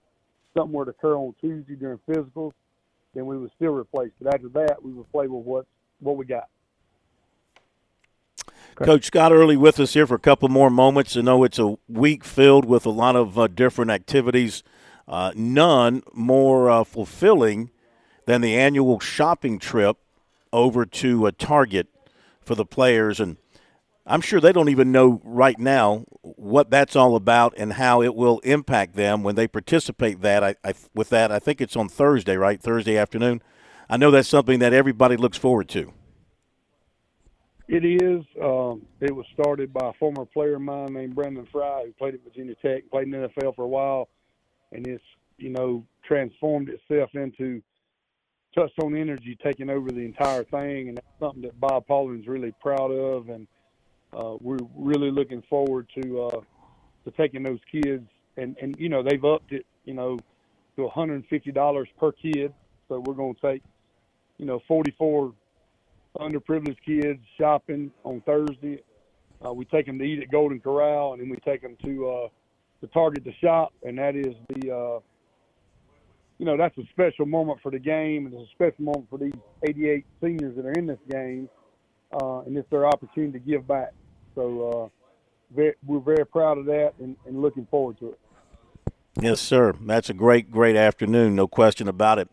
something were to occur on Tuesday during physicals, then we would still replace. But after that, we would play with what what we got. Coach Scott Earley with us here for a couple more moments. I know it's a week filled with a lot of uh, different activities. Uh, none more uh, fulfilling than the annual shopping trip over to a Target for the players. And I'm sure they don't even know right now what that's all about and how it will impact them when they participate that I, I, with that. I think it's on Thursday, right? Thursday afternoon. I know that's something that everybody looks forward to. It is. Um, it was started by a former player of mine named Brandon Frye, who played at Virginia Tech, played in the NFL for a while, and it's you know transformed itself into Touchstone Energy taking over the entire thing, and that's something that Bob Paulding's really proud of, and uh, we're really looking forward to uh, to taking those kids, and and you know they've upped it, you know, to $150 per kid, so we're going to take, you know, 44 underprivileged kids shopping on Thursday. Uh, we take them to eat at Golden Corral, and then we take them to uh, the Target to shop, and that is the, uh, you know, that's a special moment for the game, and it's a special moment for these 88 seniors that are in this game, uh, and it's their opportunity to give back. So uh, very, we're very proud of that and, and looking forward to it. Yes, sir. That's a great, great afternoon, no question about it.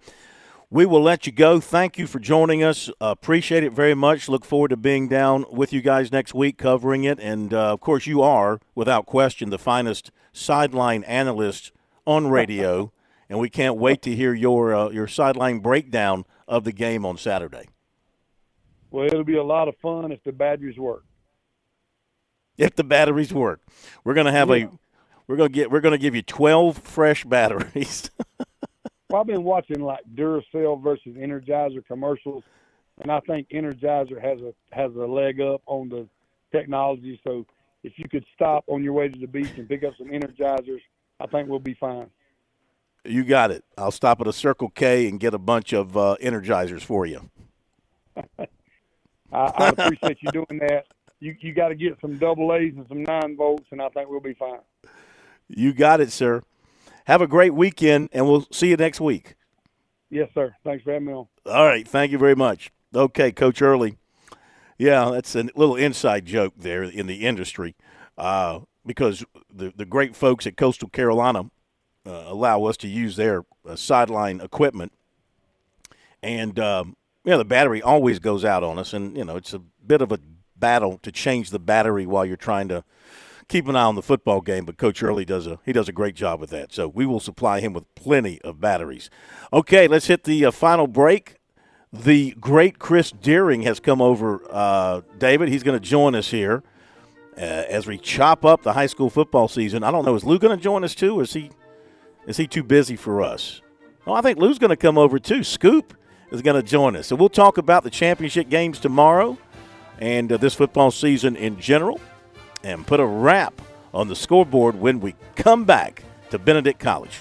We will let you go. Thank you for joining us. Uh, appreciate it very much. Look forward to being down with you guys next week covering it. And uh, of course, you are, without question, the finest sideline analyst on radio. (laughs) and we can't wait to hear your uh, your sideline breakdown of the game on Saturday. Well, it'll be a lot of fun if the batteries work. If the batteries work, we're going to have yeah. a we're going to get we're going to give you 12 fresh batteries. (laughs) well, I've been watching like Duracell versus Energizer commercials, and I think Energizer has a has a leg up on the technology. So if you could stop on your way to the beach and pick up some Energizers, I think we'll be fine. You got it. I'll stop at a Circle K and get a bunch of uh, Energizers for you. (laughs) I, I appreciate you doing that. You you got to get some double A's and some nine volts, and I think we'll be fine. You got it, sir. Have a great weekend, and we'll see you next week. Yes, sir. Thanks for having me on. All right. Thank you very much. Okay, Coach Earley. Yeah, that's a little inside joke there in the industry uh, because the, the great folks at Coastal Carolina uh, allow us to use their uh, sideline equipment. And, um, you know, the battery always goes out on us. And, you know, it's a bit of a battle to change the battery while you're trying to – keep an eye on the football game, but Coach Earley does a he does a great job with that. So we will supply him with plenty of batteries. Okay, let's hit the uh, final break. The great Chris Deering has come over, uh, David. He's going to join us here uh, as we chop up the high school football season. I don't know, is Lou going to join us too, or is he is he too busy for us? Oh, I think Lou's going to come over too. Scoop is going to join us. So we'll talk about the championship games tomorrow and uh, this football season in general and put a wrap on the scoreboard when we come back to Benedict College.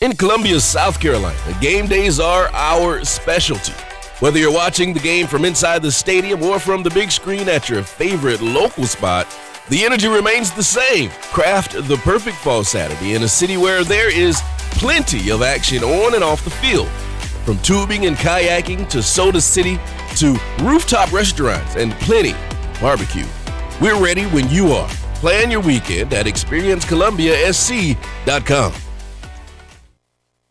In Columbia, South Carolina, game days are our specialty. Whether you're watching the game from inside the stadium or from the big screen at your favorite local spot, the energy remains the same. Craft the perfect fall Saturday in a city where there is plenty of action on and off the field. From tubing and kayaking to Soda City to rooftop restaurants and plenty barbecue. We're ready when you are. Plan your weekend at experiencecolumbiasc.com.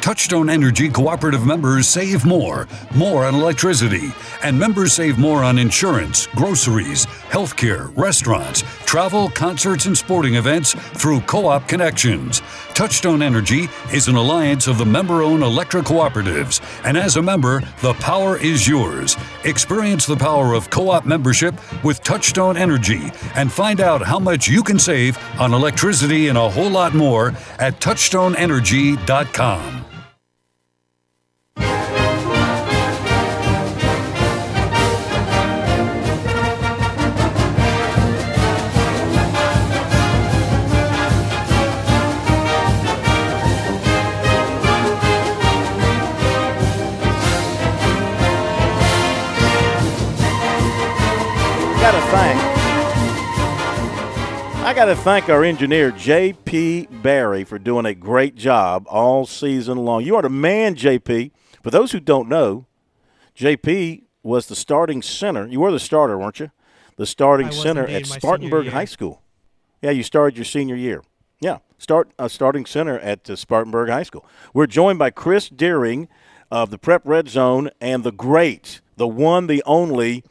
Touchstone Energy cooperative members save more, more on electricity, and members save more on insurance, groceries, healthcare, restaurants, travel, concerts, and sporting events through Co op Connections. Touchstone Energy is an alliance of the member owned electric cooperatives, and as a member, the power is yours. Experience the power of co op membership with Touchstone Energy and find out how much you can save on electricity and a whole lot more at touchstoneenergy.com. got to thank our engineer J.P. Barry for doing a great job all season long. You are the man, J.P. For those who don't know, J.P. was the starting center. You were the starter, weren't you? The starting center at Spartanburg. High School. Yeah, you started your senior year. Yeah, start uh, starting center at uh, Spartanburg High School. We're joined by Chris Deering of the Prep Red Zone and the great, the one, the only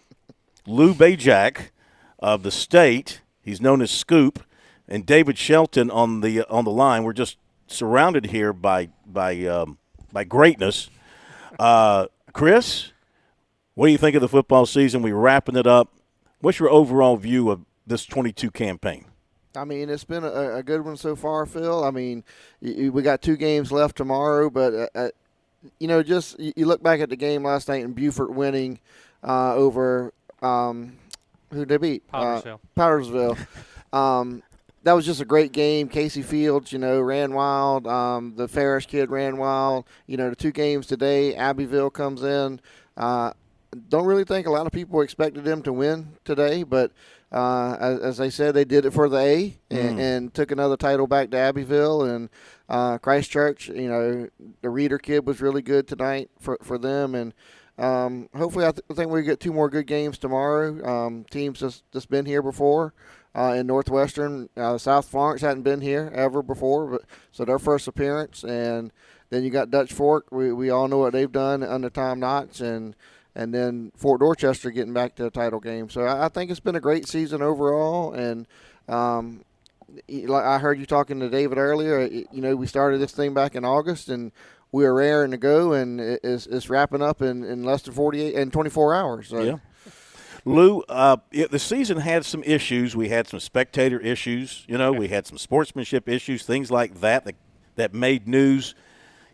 Lou Bezjak of the state. He's known as Scoop, and David Shelton on the on the line. We're just surrounded here by by um, by greatness. Uh, Chris, what do you think of the football season? We're wrapping it up. What's your overall view of this 22 campaign? I mean, it's been a, a good one so far, Phil. I mean, y- y- we got two games left tomorrow, but uh, uh, you know, just you you look back at the game last night and Buford winning uh, over um, who they beat Powersville. Uh, Powdersville. (laughs) um, that was just a great game. Casey Fields, you know, ran wild. Um, the Ferris kid ran wild. You know, the two games today, Abbeville comes in. Uh, don't really think a lot of people expected them to win today, but uh, as, as I said, they did it for the A and, Mm. and took another title back to Abbeville and uh, Christ Church. You know, the Reader kid was really good tonight for for them, and um, hopefully, I, th- I think we get two more good games tomorrow. Um, teams just just been here before. Uh, in Northwestern, uh, South Florence hadn't been here ever before, but so their first appearance, and then you got Dutch Fork. We, we all know what they've done under Tom Knotts, and and then Fort Dorchester getting back to a title game. So I, I think it's been a great season overall. And um, like I heard you talking to David earlier, you know, we started this thing back in August, and we were raring to go, and it's, it's wrapping up in, in less than 48 and 24 hours. So. Yeah. Lou, uh, it, the season had some issues. We had some spectator issues. You know, we had some sportsmanship issues, things like that, that that made news.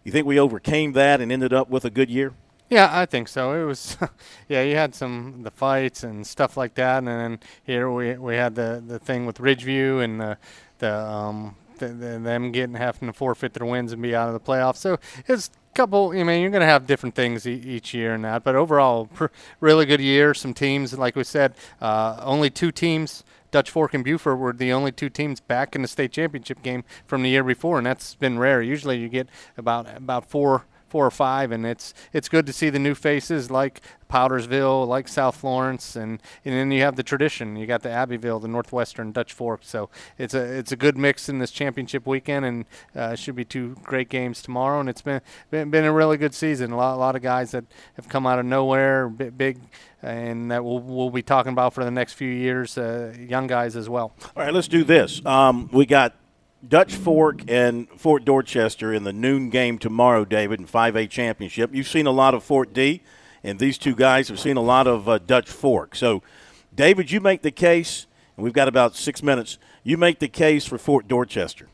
You think we overcame that and ended up with a good year? Yeah, I think so. It was, (laughs) yeah, you had some the fights and stuff like that, and then here we we had the the thing with Ridgeview and the the um the, them getting having to forfeit their wins and be out of the playoffs. So it's a couple. I mean, you're going to have different things e- each year and that, but overall, pr- really good year. Some teams, like we said, uh, only two teams. Dutch Fork and Buford were the only two teams back in the state championship game from the year before, and that's been rare. Usually, you get about about four four or five, and it's it's good to see the new faces like Powdersville, like South Florence, and and then you have the tradition. You got the Abbeville, the Northwestern, Dutch Fork. So it's a it's a good mix in this championship weekend, and uh, should be two great games tomorrow. And it's been been, been a really good season. A lot a lot of guys that have come out of nowhere, big, and that we'll we'll be talking about for the next few years. Uh, young guys as well. All right, let's do this. Um, we got Dutch Fork and Fort Dorchester in the noon game tomorrow, David, in 5A championship. You've seen a lot of Fort D, and these two guys have seen a lot of uh, Dutch Fork. So, David, you make the case, and we've got about six minutes. You make the case for Fort Dorchester.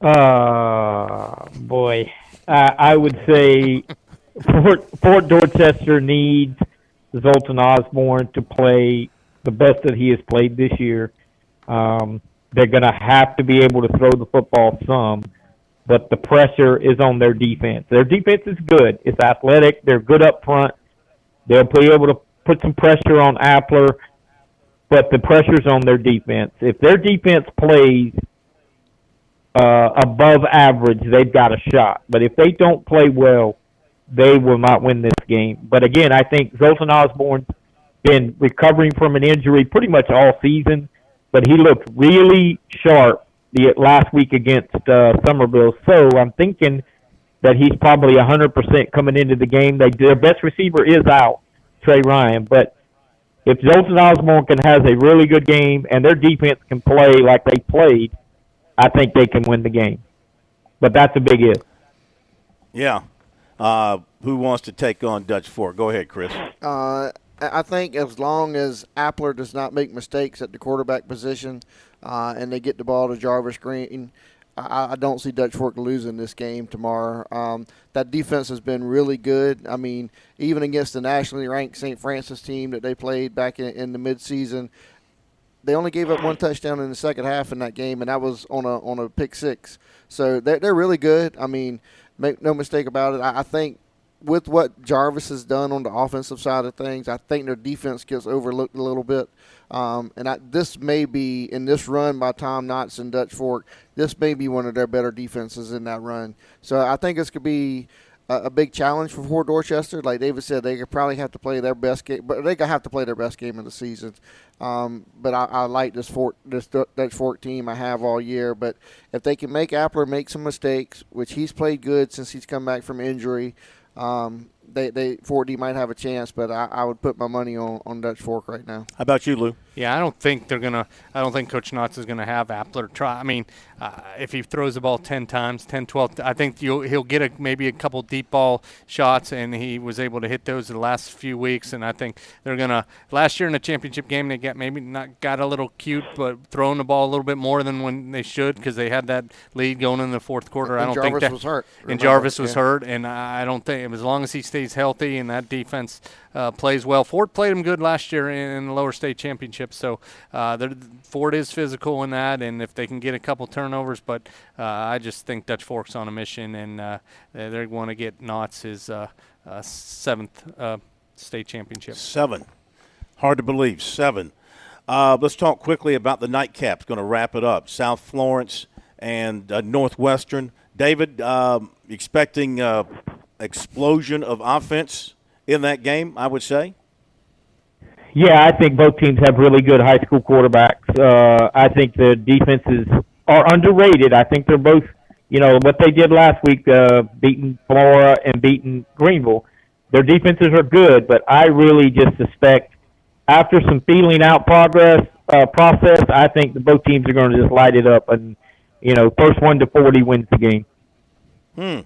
Uh, boy, uh, I would say Fort, Fort Dorchester needs Zoltan Osborne to play the best that he has played this year. Um, they're going to have to be able to throw the football some, but the pressure is on their defense. Their defense is good. It's athletic. They're good up front. They'll be able to put some pressure on Appler, but the pressure's on their defense. If their defense plays uh, above average, they've got a shot. But if they don't play well, they will not win this game. But again, I think Zoltan Osborne's been recovering from an injury pretty much all season, but he looked really sharp the last week against uh, Summerville. So I'm thinking that he's probably 100% coming into the game. They their best receiver is out, Trey Ryan, but if Zoltan Osborne can has a really good game and their defense can play like they played, I think they can win the game. But that's a big if. Yeah. Uh, who wants to take on Dutch Fork? Go ahead, Chris. Uh, I think as long as Appler does not make mistakes at the quarterback position uh, and they get the ball to Jarvis Green, I, I, don't see Dutch Fork losing this game tomorrow. Um, that defense has been really good. I mean, even against the nationally ranked St. Francis team that they played back in, in the midseason, they only gave up one touchdown in the second half in that game, and that was on a on a pick six. So they're, they're really good. I mean, make no mistake about it. I, I think with what Jarvis has done on the offensive side of things, I think their defense gets overlooked a little bit. Um, and I, this may be in this run by Tom Knotts and Dutch Fork. This may be one of their better defenses in that run. So I think this could be a, a big challenge for Fort Dorchester. Like David said, they could probably have to play their best game, but they could have to play their best game of the season. Um, but I, I, like this Fort this Dutch Fork team I have all year. But if they can make Appler make some mistakes, which he's played good since he's come back from injury. Um, they they Fort D might have a chance, but I, I would put my money on, on Dutch Fork right now. How about you, Lou? Yeah, I don't think they're gonna. I don't think Coach Knotts is gonna have Appler try. I mean, uh, if he throws the ball 10 times, 10, 12, I think he'll get a, maybe a couple deep ball shots, and he was able to hit those the last few weeks. And I think they're gonna. Last year in the championship game, they got maybe not got a little cute, but throwing the ball a little bit more than when they should because they had that lead going in the fourth quarter. And I don't Jarvis think that was hurt. And? Jarvis was Yeah. hurt, and I don't think as long as he stays healthy and that defense uh, plays well. Ford played him good last year in, the lower state championship, so uh, Ford is physical in that, and if they can get a couple turnovers, but uh, I just think Dutch Fork's on a mission, and they're going to get Knotts his uh, uh, seventh uh, state championship. Seven. Hard to believe. Seven. Let's talk quickly about the nightcaps. Going to wrap it up. South Florence and Northwestern. David, um, expecting uh, explosion of offense in that game, I would say. Yeah, I think both teams have really good high school quarterbacks. Uh, I think the defenses are underrated. I think they're both, you know, what they did last week, uh, beating Flora and beating Greenville. Their defenses are good, but I really just suspect after some feeling out progress uh, process, I think that both teams are going to just light it up, and you know, first one to forty wins the game. Hmm.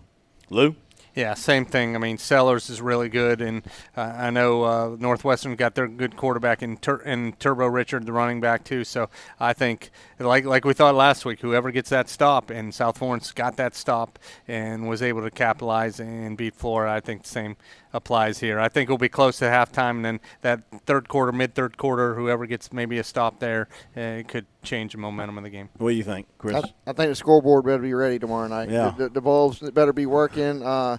Lou? Yeah, same thing. I mean, Sellers is really good, and uh, I know uh, Northwestern got their good quarterback in, Tur- in Turbo Richard, the running back too. So I think, like like we thought last week, whoever gets that stop, and South Florence got that stop and was able to capitalize and beat Flora. I think the same applies here. I think we'll be close to halftime, and then that third quarter, mid third quarter, whoever gets maybe a stop there, uh, it could change the momentum of the game. What do you think, Chris? I, I think the scoreboard better be ready tomorrow night. Yeah. The, the, the Bulls better be working. Uh,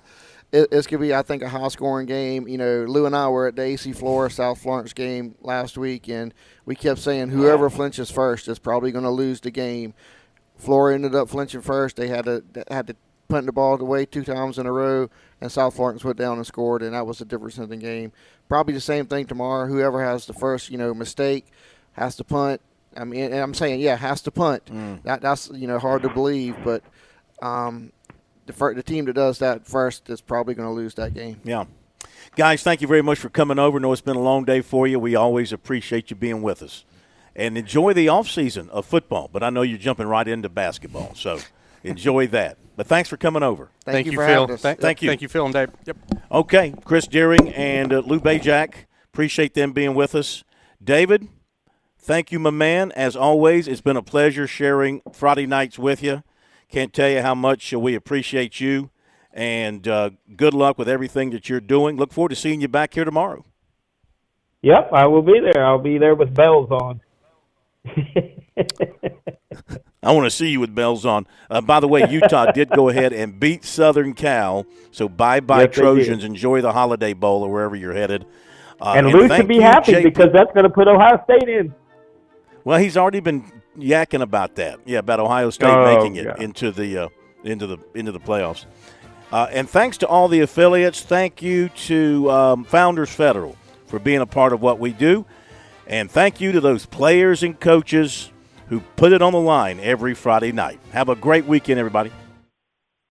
it, it's going to be, I think, a high scoring game. You know, Lou and I were at the AC Flora South Florence game last week, and we kept saying whoever flinches first is probably going to lose the game. Flora ended up flinching first. They had to they had to punt the ball away two times in a row, and South Florence went down and scored, and that was the difference in the game. Probably the same thing tomorrow. Whoever has the first, you know, mistake has to punt. I mean, and I'm saying, yeah, has to punt. That that's you know hard to believe, but um, the the team that does that first is probably going to lose that game. Yeah. Guys, thank you very much for coming over. I know it's been a long day for you. We always appreciate you being with us. And enjoy the off season of football. But I know you're jumping right into basketball. So enjoy that. But thanks for coming over. Thank, Thank you, you, for Phil. having us. Thank, Thank you. Thank you, Phil and Dave. Yep. Okay, Chris Deering and uh, Lou Bezjak, appreciate them being with us. David, thank you, my man. As always, it's been a pleasure sharing Friday nights with you. Can't tell you how much uh, we appreciate you, and uh, good luck with everything that you're doing. Look forward to seeing you back here tomorrow. Yep, I will be there. I'll be there with bells on. (laughs) I want to see you with bells on. Uh, by the way, Utah did go ahead and beat Southern Cal, so bye bye Yes, Trojans. Enjoy the Holiday Bowl or wherever you're headed. Uh, and Lou thank should be you, happy JP. because that's going to put Ohio State in. Well, he's already been yakking about that. Yeah, about Ohio State Oh, making it yeah. into the uh, into the into the playoffs. Uh, and thanks to all the affiliates. Thank you to um, Founders Federal for being a part of what we do, and thank you to those players and coaches who put it on the line every Friday night. Have a great weekend, everybody.